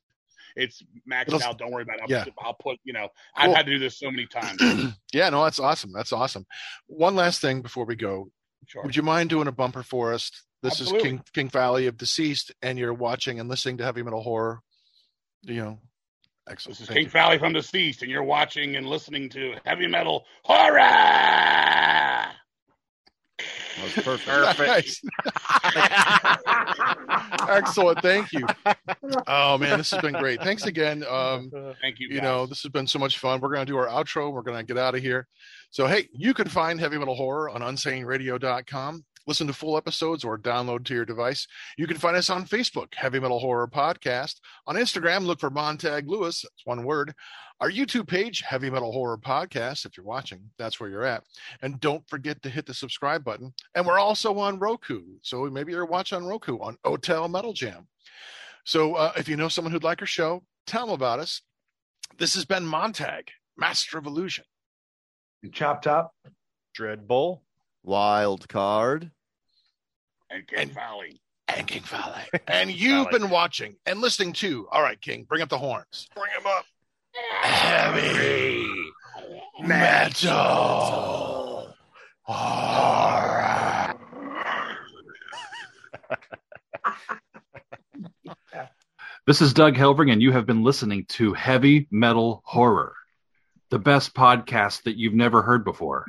it's maxed It'll- out, don't worry about it. I'll, yeah. I'll put, you know, Cool. I've had to do this so many times. <clears throat> yeah, no, that's awesome. That's awesome. One last thing before we go. Sure. Would you mind doing a bumper for us? This is King King Fowley of Deceased, and you're watching and listening to heavy metal horror. You know, excellent. This is Thank King you. Fowley from Deceased, and you're watching and listening to heavy metal horror. That was perfect. <laughs> Nice. <laughs> Excellent. Thank you. Oh man, this has been great. Thanks again. Um, Thank you. you know, this has been so much fun. We're going to do our outro. We're going to get out of here. So, hey, you can find Heavy Metal Horror on unsaneradio.com. Listen to full episodes or download to your device. You can find us on Facebook, Heavy Metal Horror Podcast. On Instagram, look for Montag Lewis. That's one word. Our YouTube page, Heavy Metal Horror Podcast. If you're watching, that's where you're at. And don't forget to hit the subscribe button. And we're also on Roku. So maybe you're watching on Roku on Hotel Metal Jam. So uh, if you know someone who'd like our show, tell them about us. This has been Montag, Master of Illusion. Chop top. Dreadbull. Wild card. and King Fowley. and King Fowley. <laughs> And you've Fowley. been watching and listening to. All right, King, bring up the horns. Bring them up. Heavy metal horror. This is Doug Helvering, and you have been listening to Heavy Metal Horror, the best podcast that you've never heard before.